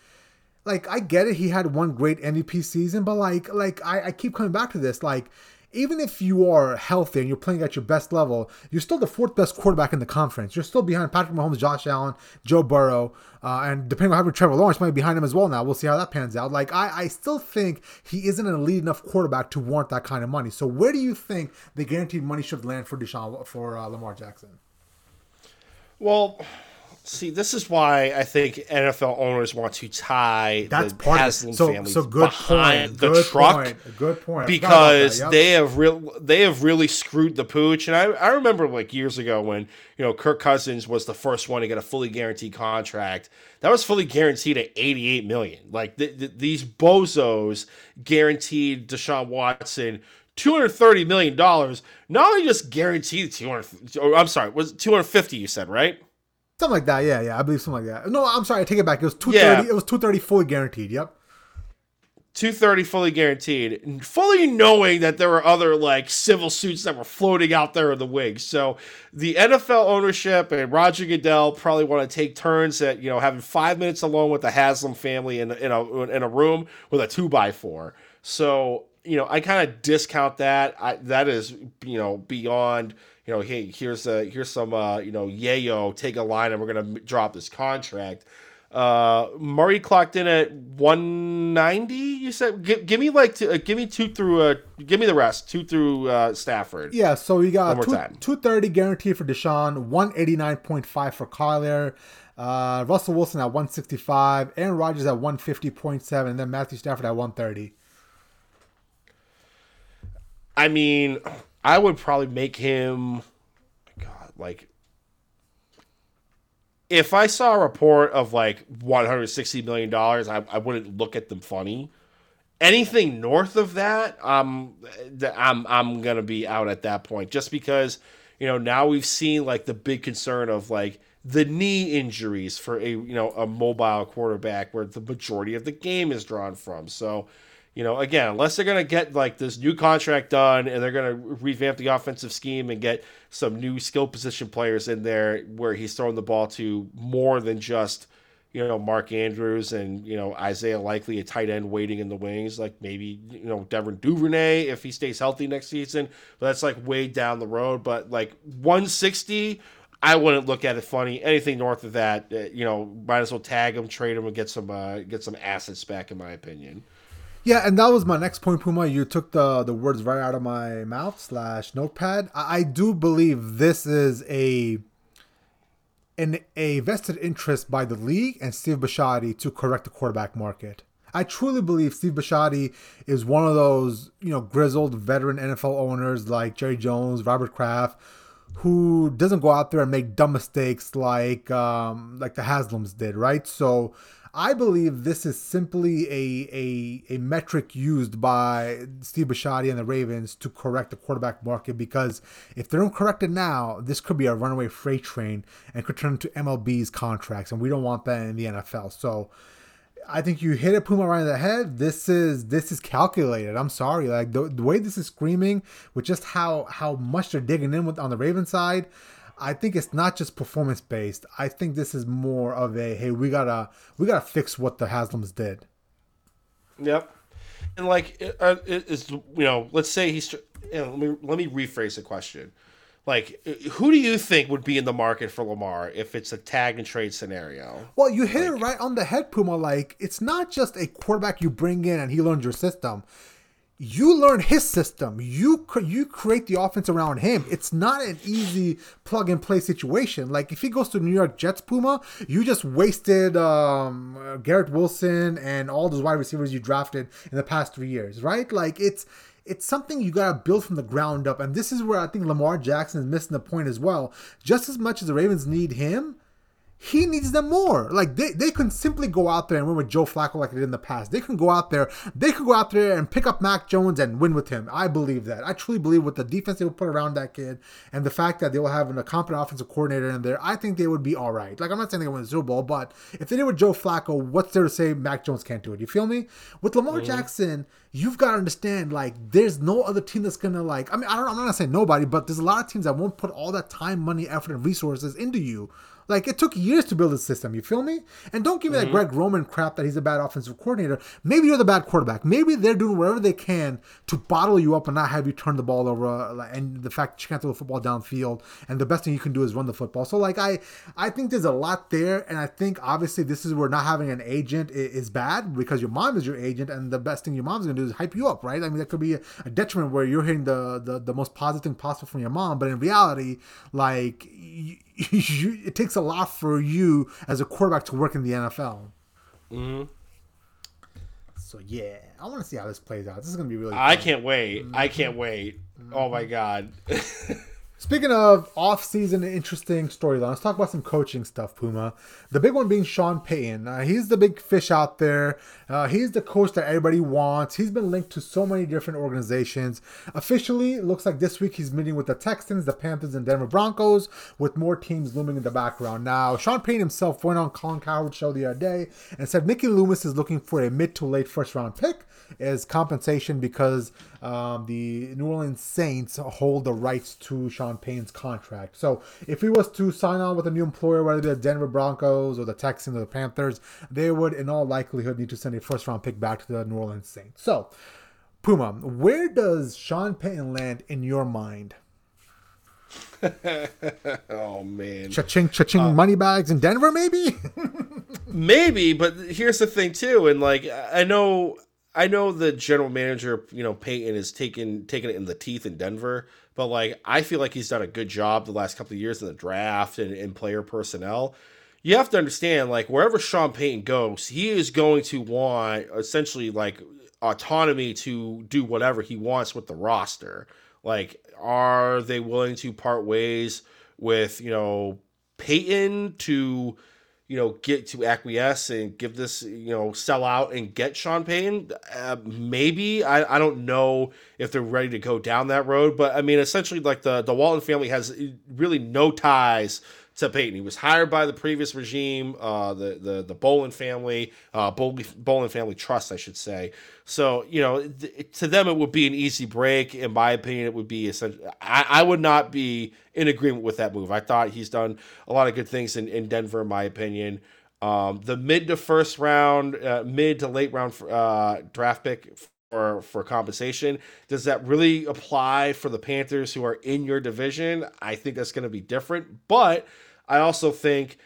like i get it he had one great mvp season but like like i, I keep coming back to this. Like even if you are healthy and you're playing at your best level, you're still the fourth best quarterback in the conference. You're still behind Patrick Mahomes, Josh Allen, Joe Burrow, uh, and depending on how Trevor Lawrence might be behind him as well. Now we'll see how that pans out. Like I, I still think he isn't an elite enough quarterback to warrant that kind of money. So where do you think the guaranteed money should land for Deshaun for uh, Lamar Jackson? Well, see, this is why I think NFL owners want to tie That's the part Haslam. So, family so good behind point. the good truck Point. Good point. Because that, yep. they have real they have really screwed the pooch. And I, I remember like years ago when you know Kirk Cousins was the first one to get a fully guaranteed contract. That was fully guaranteed at eighty eight million. Like th- th- these bozos guaranteed Deshaun Watson. Two hundred thirty million dollars. Not only just guaranteed two hundred. Oh, I'm sorry, was two hundred fifty? You said right? Something like that, yeah, yeah. I believe something like that. No, I'm sorry, I take it back. It was two thirty. Yeah. It was two thirty fully guaranteed. Yep. 230 fully guaranteed, and fully knowing that there were other like civil suits that were floating out there in the wings. So the NFL ownership and Roger Goodell probably want to take turns at you know having five minutes alone with the Haslam family in, in a in a room with a two by four. So you know I kind of discount that. I, that is you know beyond you know hey here's a here's some uh, you know yayo take a line and we're gonna drop this contract. Uh, Murray clocked in at 190. You said, give, give me like, two, uh, give me two through, uh, give me the rest, two through uh, Stafford. Yeah, so you got two, 230 guaranteed for Deshaun, 189.5 for Kyler, uh, Russell Wilson at 165, Aaron Rodgers at 150.7, and then Matthew Stafford at 130. I mean, I would probably make him, God, like, if I saw a report of like 160 million dollars, I, I wouldn't look at them funny. Anything north of that, um, I'm I'm gonna be out at that point, just because you know now we've seen like the big concern of like the knee injuries for a you know a mobile quarterback where the majority of the game is drawn from. So you know, again, unless they're going to get like this new contract done and they're going to revamp the offensive scheme and get some new skill position players in there where he's throwing the ball to more than just, you know, Mark Andrews and, you know, Isaiah Likely, a tight end waiting in the wings, like maybe, you know, Devin Duvernay if he stays healthy next season. But that's like way down the road. But like 160, I wouldn't look at it funny. Anything north of that, uh, you know, might as well tag him, trade him, and get some uh, get some assets back, in my opinion. Yeah, and that was my next point, Puma. You took the the words right out of my mouth slash notepad. I, I do believe this is a an a vested interest by the league and Steve Bisciotti to correct the quarterback market. I truly believe Steve Bisciotti is one of those you know grizzled veteran NFL owners like Jerry Jones, Robert Kraft, who doesn't go out there and make dumb mistakes like um, like the Haslams did, right? So I believe this is simply a, a, a metric used by Steve Bisciotti and the Ravens to correct the quarterback market because if they don't correct it now, this could be a runaway freight train and could turn into MLB's contracts, and we don't want that in the NFL. So I think you hit a Puma right in the head. This is this is calculated. I'm sorry, like the, the way this is screaming with just how how much they're digging in with on the Raven side. I think it's not just performance based. I think this is more of a hey, we gotta we gotta fix what the Haslams did. Yep. And like, uh, is you know, let's say he's. You know, let me let me rephrase the question. Like, who do you think would be in the market for Lamar if it's a tag and trade scenario? Well, you hit like, it right on the head, Puma. Like, it's not just a quarterback you bring in and he learns your system you learn his system. You you create the offense around him. It's not an easy plug and play situation. Like if he goes to New York Jets, Puma, you just wasted um, Garrett Wilson and all those wide receivers you drafted in the past three years, right? Like it's it's something you gotta build from the ground up, and this is where I think Lamar Jackson is missing the point as well. Just as much as the Ravens need him, he needs them more. Like they, they can simply go out there and win with Joe Flacco like they did in the past. They can go out there, they can go out there and pick up Mac Jones and win with him. I believe that. I truly believe with the defense they will put around that kid and the fact that they will have an competent offensive coordinator in there, I think they would be all right. Like I'm not saying they win the Super Bowl, but if they did with Joe Flacco, what's there to say Mac Jones can't do it? You feel me? With Lamar mm-hmm. Jackson, you've got to understand like there's no other team that's gonna like. I mean, I don't. I'm not gonna say nobody, but there's a lot of teams that won't put all that time, money, effort, and resources into you like it took years to build a system. You feel me? And don't give me mm-hmm. that Greg Roman crap that he's a bad offensive coordinator. Maybe you're the bad quarterback. Maybe they're doing whatever they can to bottle you up and not have you turn the ball over. Uh, and the fact that you can't throw the football downfield, and the best thing you can do is run the football. So like I, I think there's a lot there, and I think obviously this is where not having an agent is, bad because your mom is your agent, and the best thing your mom's gonna do is hype you up, right? I mean that could be a, a detriment where you're hitting the, the the most positive thing possible from your mom, but in reality, like. You, you, it takes a lot for you as a quarterback to work in the NFL. Mm-hmm. So yeah, I want to see how this plays out. This is gonna be really. I can't wait. Mm-hmm. I can't wait. Mm-hmm. Oh my god. Speaking of off-season interesting storyline, let's talk about some coaching stuff, Puma. The big one being Sean Payton. Uh, he's the big fish out there. Uh, he's the coach that everybody wants. He's been linked to so many different organizations. Officially, looks like this week he's meeting with the Texans, the Panthers, and Denver Broncos, with more teams looming in the background. Now, Sean Payton himself went on Colin Cowherd's show the other day and said Mickey Loomis is looking for a mid to late first-round pick as compensation because um, the New Orleans Saints hold the rights to Sean Payton's contract. So if he was to sign on with a new employer, whether it be the Denver Broncos or the Texans or the Panthers, they would in all likelihood need to send a first round pick back to the New Orleans Saints. So, Puma, where does Sean Payton land in your mind? oh man, cha-ching, cha-ching, uh, money bags in Denver, maybe. maybe, but here's the thing too, and like I know I know the general manager, you know, Paton is taking taking it in the teeth in Denver, but like I feel like he's done a good job the last couple of years in the draft and in player personnel. You have to understand, like wherever Sean Payton goes, he is going to want essentially like autonomy to do whatever he wants with the roster. Like, are they willing to part ways with you know Paton to you know, get to acquiesce and give this, you know, sell out and get Sean Payton. Uh, maybe I, I don't know if they're ready to go down that road, but I mean, essentially, like the the Walton family has really no ties to Paton. He was hired by the previous regime, uh, the the the Bowlen family, uh, Bowlen family trust, I should say. So you know, th- to them it would be an easy break. In my opinion, it would be essentially. I, I would not be in agreement with that move. I thought he's done a lot of good things in, in Denver, in my opinion. Um, the mid to first round, uh, mid to late round uh, draft pick for for compensation. Does that really apply for the Panthers who are in your division? I think that's going to be different, but I also think,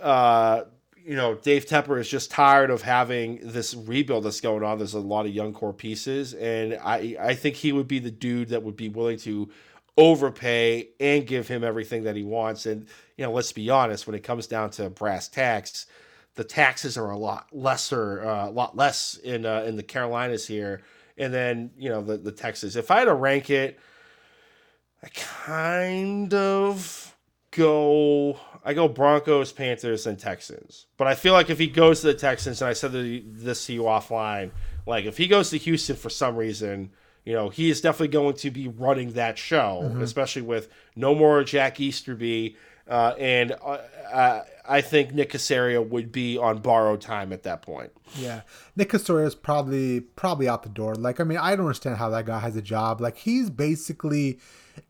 uh, you know, Dave Tepper is just tired of having this rebuild that's going on. There's a lot of young core pieces, and I I think he would be the dude that would be willing to overpay and give him everything that he wants. And you know, let's be honest, when it comes down to brass tacks, the taxes are a lot lesser, uh, a lot less in uh, in the Carolinas here, and then you know the the Texas. If I had to rank it, I kind of go I go Broncos, Panthers, and Texans. But I feel like if he goes to the Texans, and I said this to you offline, like if he goes to Houston for some reason, you know, he is definitely going to be running that show, mm-hmm. especially with no more Jack Easterby. Uh, and uh, I think Nick Caserio would be on borrowed time at that point. Yeah, Nick Castoria is probably probably out the door. Like, I mean, I don't understand how that guy has a job. Like, he's basically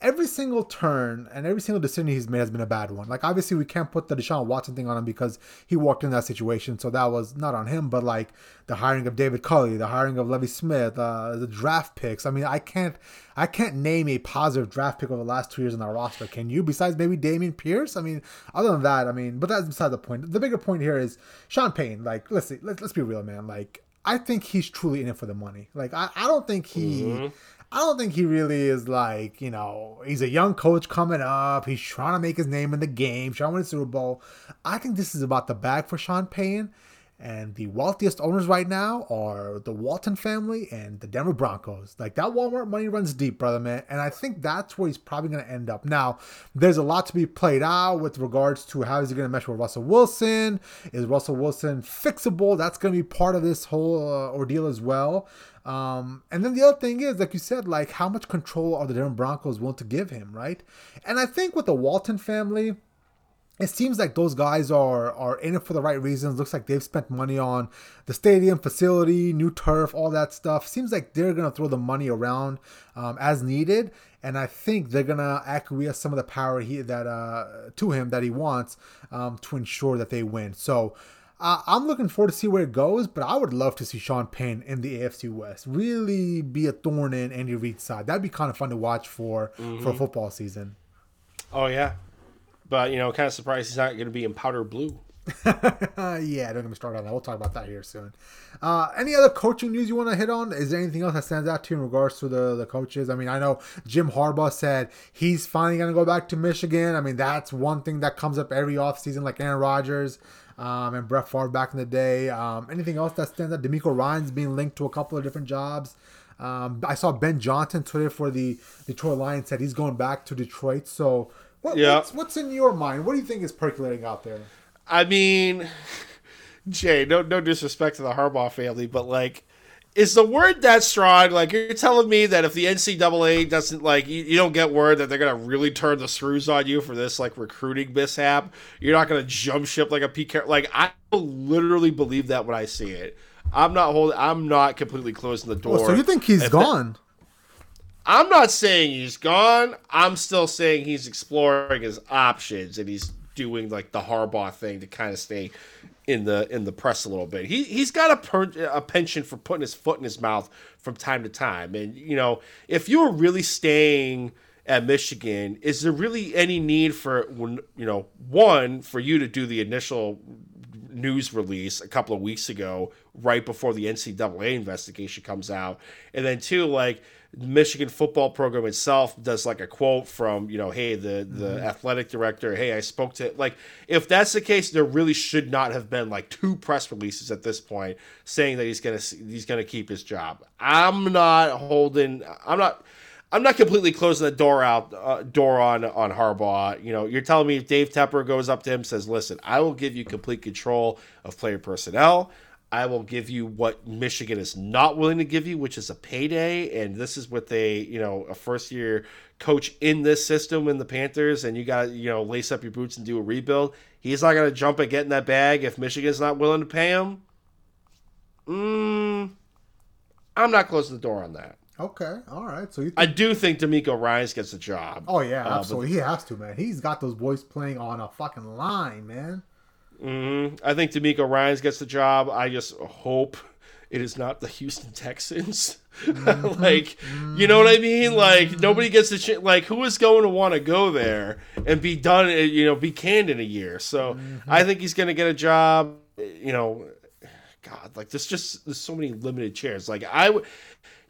every single turn and every single decision he's made has been a bad one. Like obviously we can't put the Deshaun Watson thing on him because he walked in that situation, so that was not on him. But like the hiring of David Culley, the hiring of Lovie Smith, uh, the draft picks. I mean, I can't I can't name a positive draft pick over the last two years in our roster. Can you? Besides maybe Dameon Pierce. I mean, other than that, I mean, but that's beside the point. The bigger point here is Sean Payton. Like, let's see, let's, let's be real, man. Like, I think he's truly in it for the money. Like, I, I don't think he. Mm-hmm I don't think he really is like, you know, he's a young coach coming up. He's trying to make his name in the game, trying to win a Super Bowl. I think this is about the bag for Sean Payton. And the wealthiest owners right now are the Walton family and the Denver Broncos. Like that Walmart money runs deep, brother man. And I think that's where he's probably going to end up. Now, there's a lot to be played out with regards to how is he going to mesh with Russell Wilson? Is Russell Wilson fixable? That's going to be part of this whole uh, ordeal as well. Um, and then the other thing is, like you said, like how much control are the Denver Broncos willing to give him, right? And I think with the Walton family, it seems like those guys are are in it for the right reasons. Looks like they've spent money on the stadium facility, new turf, all that stuff. Seems like they're gonna throw the money around um, as needed, and I think they're gonna acquiesce some of the power he that uh, to him that he wants um, to ensure that they win. So uh, I'm looking forward to see where it goes, but I would love to see Sean Payne in the AFC West really be a thorn in Andy Reid's side. That'd be kind of fun to watch for mm-hmm. for football season. Oh yeah, but you know, kind of surprised he's not going to be in powder blue. yeah, don't get me started on that. We'll talk about that here soon. Uh, any other coaching news you want to hit on? Is there anything else that stands out to you in regards to the, the coaches? I mean, I know Jim Harbaugh said he's finally going to go back to Michigan. I mean, that's one thing that comes up every offseason, like Aaron Rodgers um, and Brett Favre back in the day. Um, anything else that stands out? DeMeco Ryans being linked to a couple of different jobs. Um, I saw Ben Johnson Twitter for the Detroit Lions said he's going back to Detroit. So, what, yeah. what's, what's in your mind? What do you think is percolating out there? I mean, Jay, no no disrespect to the Harbaugh family, but like is the word that strong? Like you're telling me that if the NCAA doesn't like you, you, don't get word that they're gonna really turn the screws on you for this like recruiting mishap, you're not gonna jump ship like a PK. Like I literally believe that when I see it. I'm not holding. I'm not completely closing the door. so you think he's if gone? That, I'm not saying he's gone. I'm still saying he's exploring his options and he's doing like the Harbaugh thing to kind of stay in the in the press a little bit. He he's got a per, a penchant for putting his foot in his mouth from time to time. And you know, if you were really staying at Michigan, is there really any need for you know one for you to do the initial news release a couple of weeks ago, right before the NCAA investigation comes out, and then two like Michigan football program itself does like a quote from you know, hey, the the mm-hmm. athletic director, hey, I spoke to like if that's the case, there really should not have been like two press releases at this point saying that he's gonna he's gonna keep his job. I'm not holding. I'm not. I'm not completely closing the door out uh, door on on Harbaugh. You know, you're telling me if Dave Tepper goes up to him says, "Listen, I will give you complete control of player personnel. I will give you what Michigan is not willing to give you, which is a payday. And this is what they, you know, a first year coach in this system in the Panthers, and you got to, you know, lace up your boots and do a rebuild. He's not going to jump and get in that bag if Michigan's not willing to pay him. Mm, I'm not closing the door on that. Okay, all right. So think- I do think DeMeco Ryans gets a job. Oh yeah, absolutely. Uh, he has to, man. He's got those boys playing on a fucking line, man. Mm-hmm. I think DeMeco Ryans gets the job. I just hope it is not the Houston Texans. Mm-hmm. like, you know what I mean? Like, nobody gets the chance. Like, who is going to want to go there and be done? Uh, you know, be canned in a year. So, mm-hmm. I think he's going to get a job. You know, God, like there's just there's so many limited chairs. Like, I would.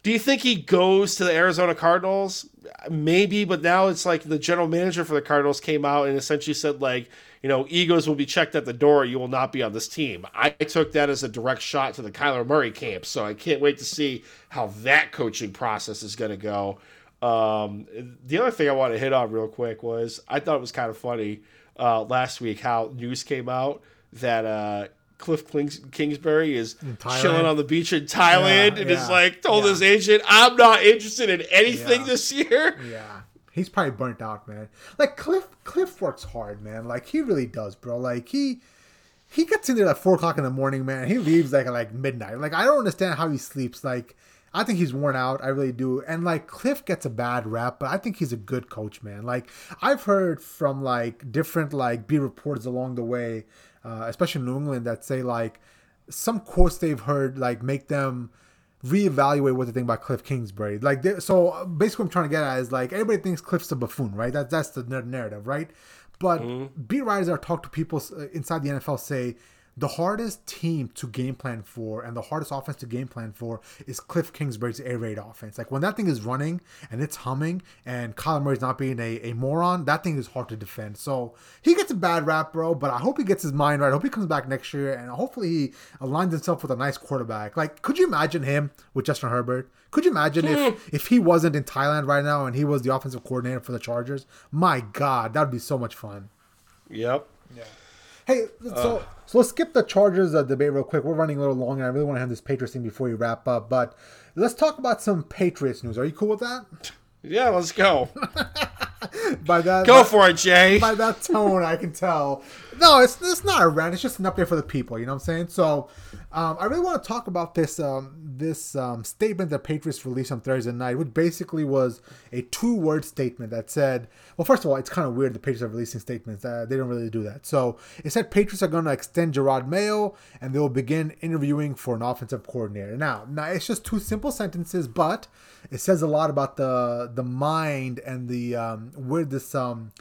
Do you think he goes to the Arizona Cardinals? Maybe, but now it's like the general manager for the Cardinals came out and essentially said like you know, egos will be checked at the door. You will not be on this team. I took that as a direct shot to the Kyler Murray camp. So I can't wait to see how that coaching process is going to go. Um, the other thing I want to hit on real quick was I thought it was kind of funny uh, last week how news came out that uh, Cliff Kings- Kingsbury is chilling on the beach in Thailand yeah, and yeah, is like told yeah. his agent, "I'm not interested in anything this year." Yeah. He's probably burnt out, man. Like Cliff, Cliff works hard, man. Like he really does, bro. Like he, he gets in there at four o'clock in the morning, man. He leaves like at like midnight. Like I don't understand how he sleeps. Like I think he's worn out. I really do. And like Cliff gets a bad rap, but I think he's a good coach, man. Like I've heard from like different like B reporters along the way, uh, especially in New England, that say like some quotes they've heard like make them reevaluate what they think about Cliff Kingsbury. Like, so basically, what I'm trying to get at is like everybody thinks Cliff's a buffoon, right? That's that's the narrative, right? But mm-hmm. beat writers that talk to people uh, inside the NFL say the hardest team to game plan for and the hardest offense to game plan for is Cliff Kingsbury's air raid offense. Like when that thing is running and it's humming and Kyler Murray's not being a, a moron, that thing is hard to defend. So he gets a bad rap, bro, but I hope he gets his mind right. I hope he comes back next year and hopefully he aligns himself with a nice quarterback. Like, could you imagine him with Justin Herbert? Could you imagine if, hmm. if he wasn't in Thailand right now and he was the offensive coordinator for the Chargers? My God, that would be so much fun. Yep. Yeah. Hey, so uh, so let's skip the Chargers uh, debate real quick. We're running a little long, and I really want to have this Patriots thing before you wrap up. But let's talk about some Patriots news. Are you cool with that? Yeah, let's go. by that, go by, for it, Jay. By that tone, I can tell. No, it's it's not a rant. It's just an update for the people. You know what I'm saying? So, um, I really want to talk about this um, this um, statement that Patriots released on Thursday night, which basically was a two word statement that said, well, first of all, it's kind of weird the Patriots are releasing statements. Uh, they don't really do that. So it said Patriots are going to extend Jerod Mayo and they will begin interviewing for an offensive coordinator. Now, now it's just two simple sentences, but it says a lot about the the mind and the um, where this um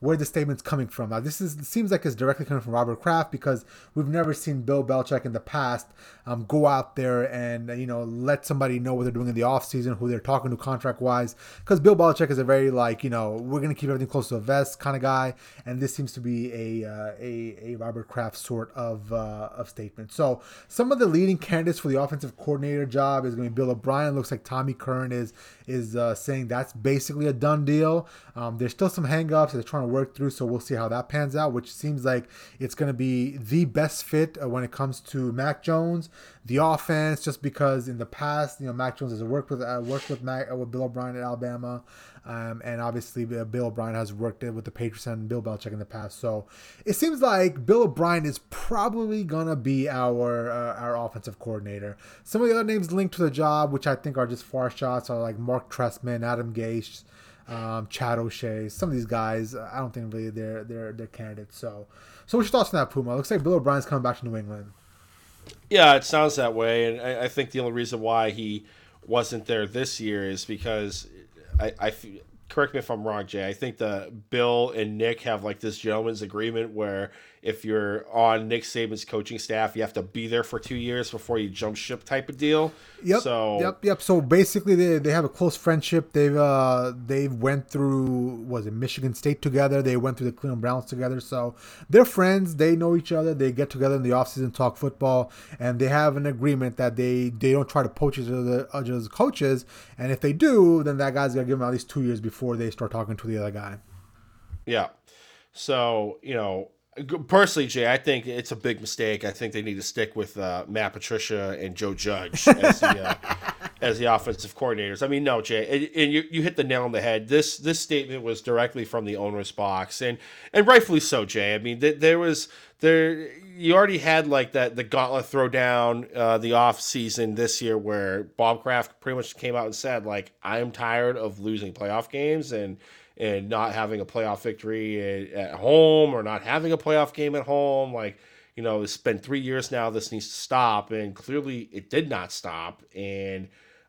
where the statement's coming from. Now, this is seems like it's directly coming from Robert Kraft because we've never seen Bill Belichick in the past um, go out there and you know let somebody know what they're doing in the offseason, who they're talking to contract wise. Because Bill Belichick is a very like you know we're gonna keep everything close to the vest kind of guy, and this seems to be a uh, a, a Robert Kraft sort of uh, of statement. So some of the leading candidates for the offensive coordinator job is going to be Bill O'Brien. Looks like Tommy Curran is is uh, saying that's basically a done deal. Um, there's still some hangups they're trying to work through, so we'll see how that pans out. Which seems like it's going to be the best fit uh, when it comes to Mac Jones, the offense, just because in the past, you know, Mac Jones has worked with uh, worked with Mac, uh, with Bill O'Brien at Alabama, um, and obviously uh, Bill O'Brien has worked with the Patriots and Bill Belichick in the past. So it seems like Bill O'Brien is probably gonna be our uh, our offensive coordinator. Some of the other names linked to the job, which I think are just far shots, are like Mark Trestman, Adam Gase um, Chad O'Shea, some of these guys, I don't think really they're they're they're candidates. So, so what's your thoughts on that, Puma? It looks like Bill O'Brien's coming back to New England. Yeah, it sounds that way, and I, I think the only reason why he wasn't there this year is because I, I correct me if I'm wrong, Jay. I think the Bill and Nick have like this gentleman's agreement where if you're on Nick Saban's coaching staff, you have to be there for two years before you jump ship type of deal. Yep. So yep, yep. So basically, they, they have a close friendship. They've uh they've went through was it Michigan State together. They went through the Cleveland Browns together. So they're friends. They know each other. They get together in the offseason, talk football, and they have an agreement that they they don't try to poach each other as coaches. And if they do, then that guy's gonna give them at least two years before they start talking to the other guy. Yeah. So you know Personally, Jay, I think it's a big mistake. I think they need to stick with uh, Matt Patricia and Joe Judge as the, uh, as the offensive coordinators. I mean, no, Jay, and, and, you, you hit the nail on the head. This this statement was directly from the owner's box, and and rightfully so, Jay. I mean, th- there was there you already had like that the gauntlet throwdown uh, the off season this year where Bob Kraft pretty much came out and said like I am tired of losing playoff games and and not having a playoff victory at, home or not having a playoff game at home. Like, you know, it's been three years now. This needs to stop. And clearly it did not stop. And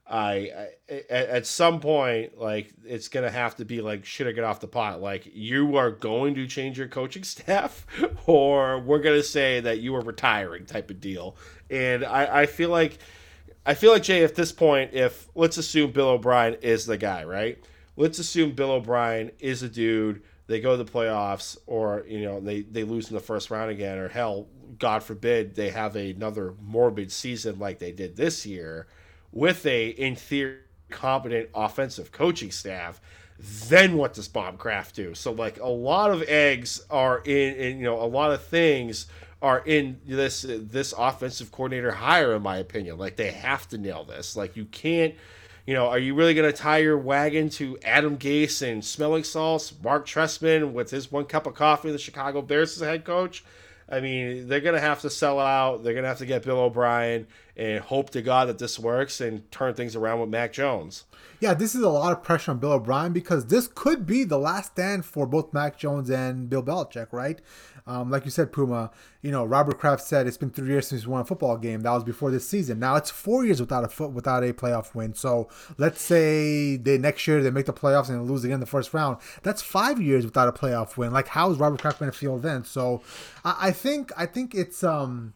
I, I at, some point, like, it's going to have to be like, should I get off the pot? Like, you are going to change your coaching staff, or we're going to say that you are retiring type of deal. And I, I feel like. I feel like Jay, at this point, if let's assume Bill O'Brien is the guy, right? Let's assume Bill O'Brien is a dude. They go to the playoffs, or you know they they lose in the first round again, or hell, God forbid, they have another morbid season like they did this year, with a in theory competent offensive coaching staff. Then what does Bob Kraft do? So like a lot of eggs are in, in you know a lot of things are in this this offensive coordinator hire in my opinion. Like they have to nail this. Like you can't you know, are you really going to tie your wagon to Adam Gase and smelling salts, Mark Trestman with his one cup of coffee, the Chicago Bears as head coach? I mean, they're gonna have to sell out. They're gonna have to get Bill O'Brien and hope to God that this works and turn things around with Mac Jones. Yeah, this is a lot of pressure on Bill O'Brien because this could be the last stand for both Mac Jones and Bill Belichick, right? Um, like you said, Puma, you know, Robert Kraft said it's been three years since he won a football game. That was before this season. Now it's four years without a foot without a playoff win. So let's say they next year they make the playoffs and lose again in the first round. That's five years without a playoff win. Like how is Robert Kraft going to feel then? So I, I think I think it's um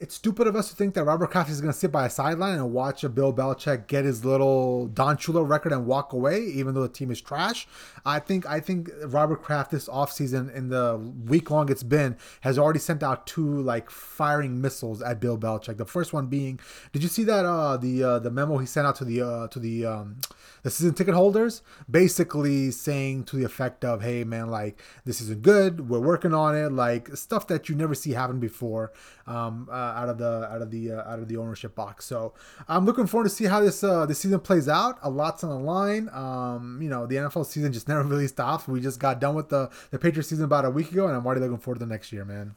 it's stupid of us to think that Robert Kraft is going to sit by a sideline and watch a Bill Belichick get his little Don Shula record and walk away, even though the team is trash. I think I think Robert Kraft this offseason in the week long it's been has already sent out two like firing missiles at Bill Belichick. The first one being, did you see that uh the uh, the memo he sent out to the uh, to the um, the season ticket holders, basically saying to the effect of, "Hey man, like this isn't good. We're working on it. Like stuff that you never see happen before." Um, uh, out of the out of the uh, out of the ownership box. So I'm looking forward to see how this uh, this season plays out. A lot's on the line. Um, you know, the NFL season just never really stops. We just got done with the the Patriots season about a week ago, and I'm already looking forward to the next year, man.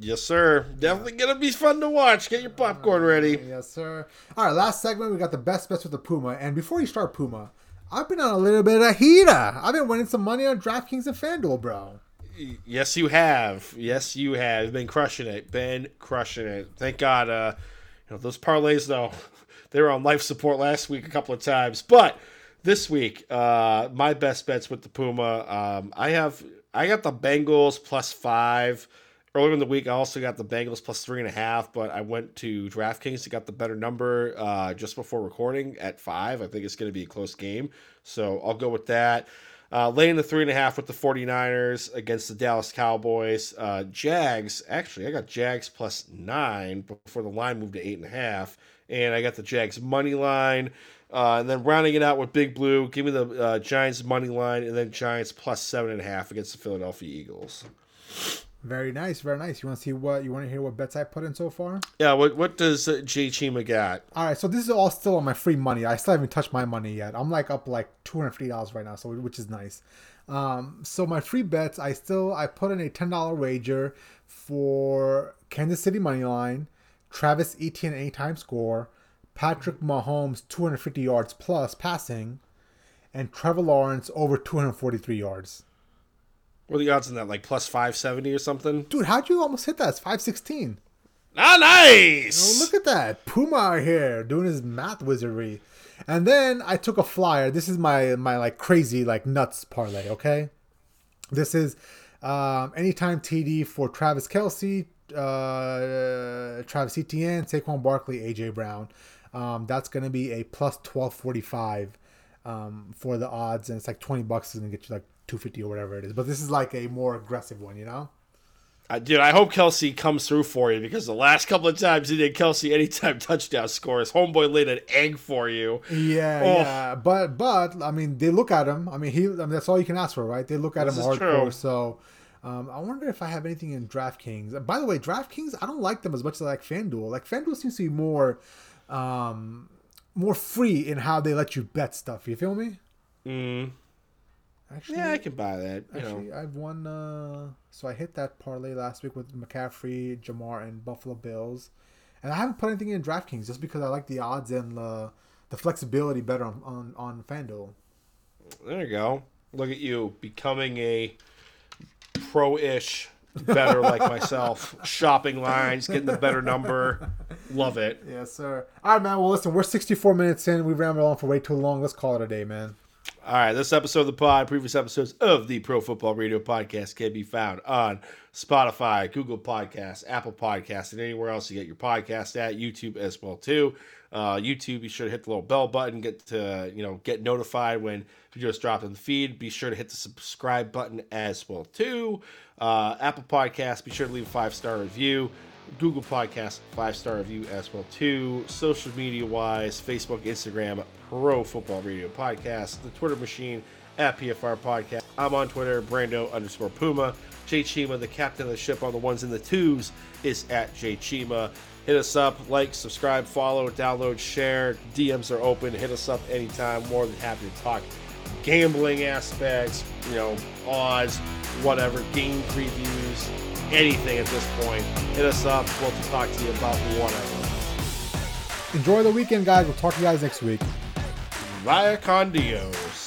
Yes, sir. Definitely gonna be fun to watch. Get your popcorn ready. Yes, sir. All right, last segment we got the best bets with the Puma. And before you start Puma, I've been on a little bit of heater. I've been winning some money on DraftKings and FanDuel, bro. Yes, you have. Yes, you have. Been crushing it. Been crushing it. Thank God. Uh, you know those parlays though, they were on life support last week a couple of times, but this week, uh, my best bets with the Puma. Um, I have I got the Bengals plus five. Earlier in the week, I also got the Bengals plus three and a half, but I went to DraftKings to got the better number uh, just before recording at five. I think it's going to be a close game, so I'll go with that. Uh, laying the three and a half with the 49ers against the Dallas Cowboys. Uh, Jags, actually, I got Jags plus nine before the line moved to eight and a half. And I got the Jags money line. Uh, and then rounding it out with Big Blue, give me the uh, Giants money line and then Giants plus seven and a half against the Philadelphia Eagles. Very nice, very nice. You want to see what you want to hear what bets I put in so far? Yeah, what what does uh, Jay Chima got? All right, so this is all still on my free money. I still haven't touched my money yet. I'm like up like two hundred fifty dollars right now, so which is nice. Um, so my free bets, I still I put in a ten dollar wager for Kansas City money line, Travis Etienne anytime score, Patrick Mahomes two hundred fifty yards plus passing, and Trevor Lawrence over two hundred forty three yards. What are the odds on that? Like plus 570 or something? Dude, how'd you almost hit that? It's 516. Ah, nice! Oh, look at that. Puma out here doing his math wizardry. And then I took a flyer. This is my my like crazy like nuts parlay, okay? This is um, anytime TD for Travis Kelce, uh, Travis Etienne, Saquon Barkley, AJ Brown. Um, that's going to be a plus 1245 um, for the odds, and it's like 20 bucks is going to get you like 250 or whatever it is. But this is like a more aggressive one, you know? Uh, dude, I hope Kelce comes through for you because the last couple of times he did Kelce anytime touchdown scores, homeboy laid an egg for you. Yeah, oh. yeah. But but I mean, they look at him. I mean, he. I mean, that's all you can ask for, right? They look at this him hardcore. True. So. Um, I wonder if I have anything in DraftKings. By the way, DraftKings, I don't like them as much as I like FanDuel. Like FanDuel seems to be more, um, more free in how they let you bet stuff. You feel me? Mm. Actually, yeah, I can buy that. actually, know. I've won. Uh, so I hit that parlay last week with McCaffrey, Ja'Marr, and Buffalo Bills, and I haven't put anything in DraftKings just because I like the odds and the the flexibility better on on, on FanDuel. There you go. Look at you becoming a pro-ish better like myself. Shopping lines, getting the better number. Love it. Yes, sir. All right, man. Well, listen, we're 64 minutes in. We've rambled on for way too long. Let's call it a day, man. All right, this episode of the pod, previous episodes of the Pro Football Radio podcast can be found on Spotify, Google Podcasts, Apple Podcasts, and anywhere else you get your podcast at. YouTube as well too. Uh, YouTube, be sure to hit the little bell button, get to you know get notified when videos drop in the feed. Be sure to hit the subscribe button as well too. Uh, Apple Podcasts, be sure to leave a five star review. Google Podcast, five star review as well too. Social media wise, Facebook, Instagram, Pro Football Radio Podcast, the Twitter machine at PFR Podcast. I'm on Twitter, Brando underscore Puma. Jay Chima, the captain of the ship on the ones and the twos, is at Jay Chima. Hit us up, like, subscribe, follow, download, share. DMs are open. Hit us up anytime. More than happy to talk gambling aspects, you know, odds, whatever, game previews anything at this point. Hit us up. We'll talk to you about whatever. Enjoy the weekend, guys. We'll talk to you guys next week. Via Condio.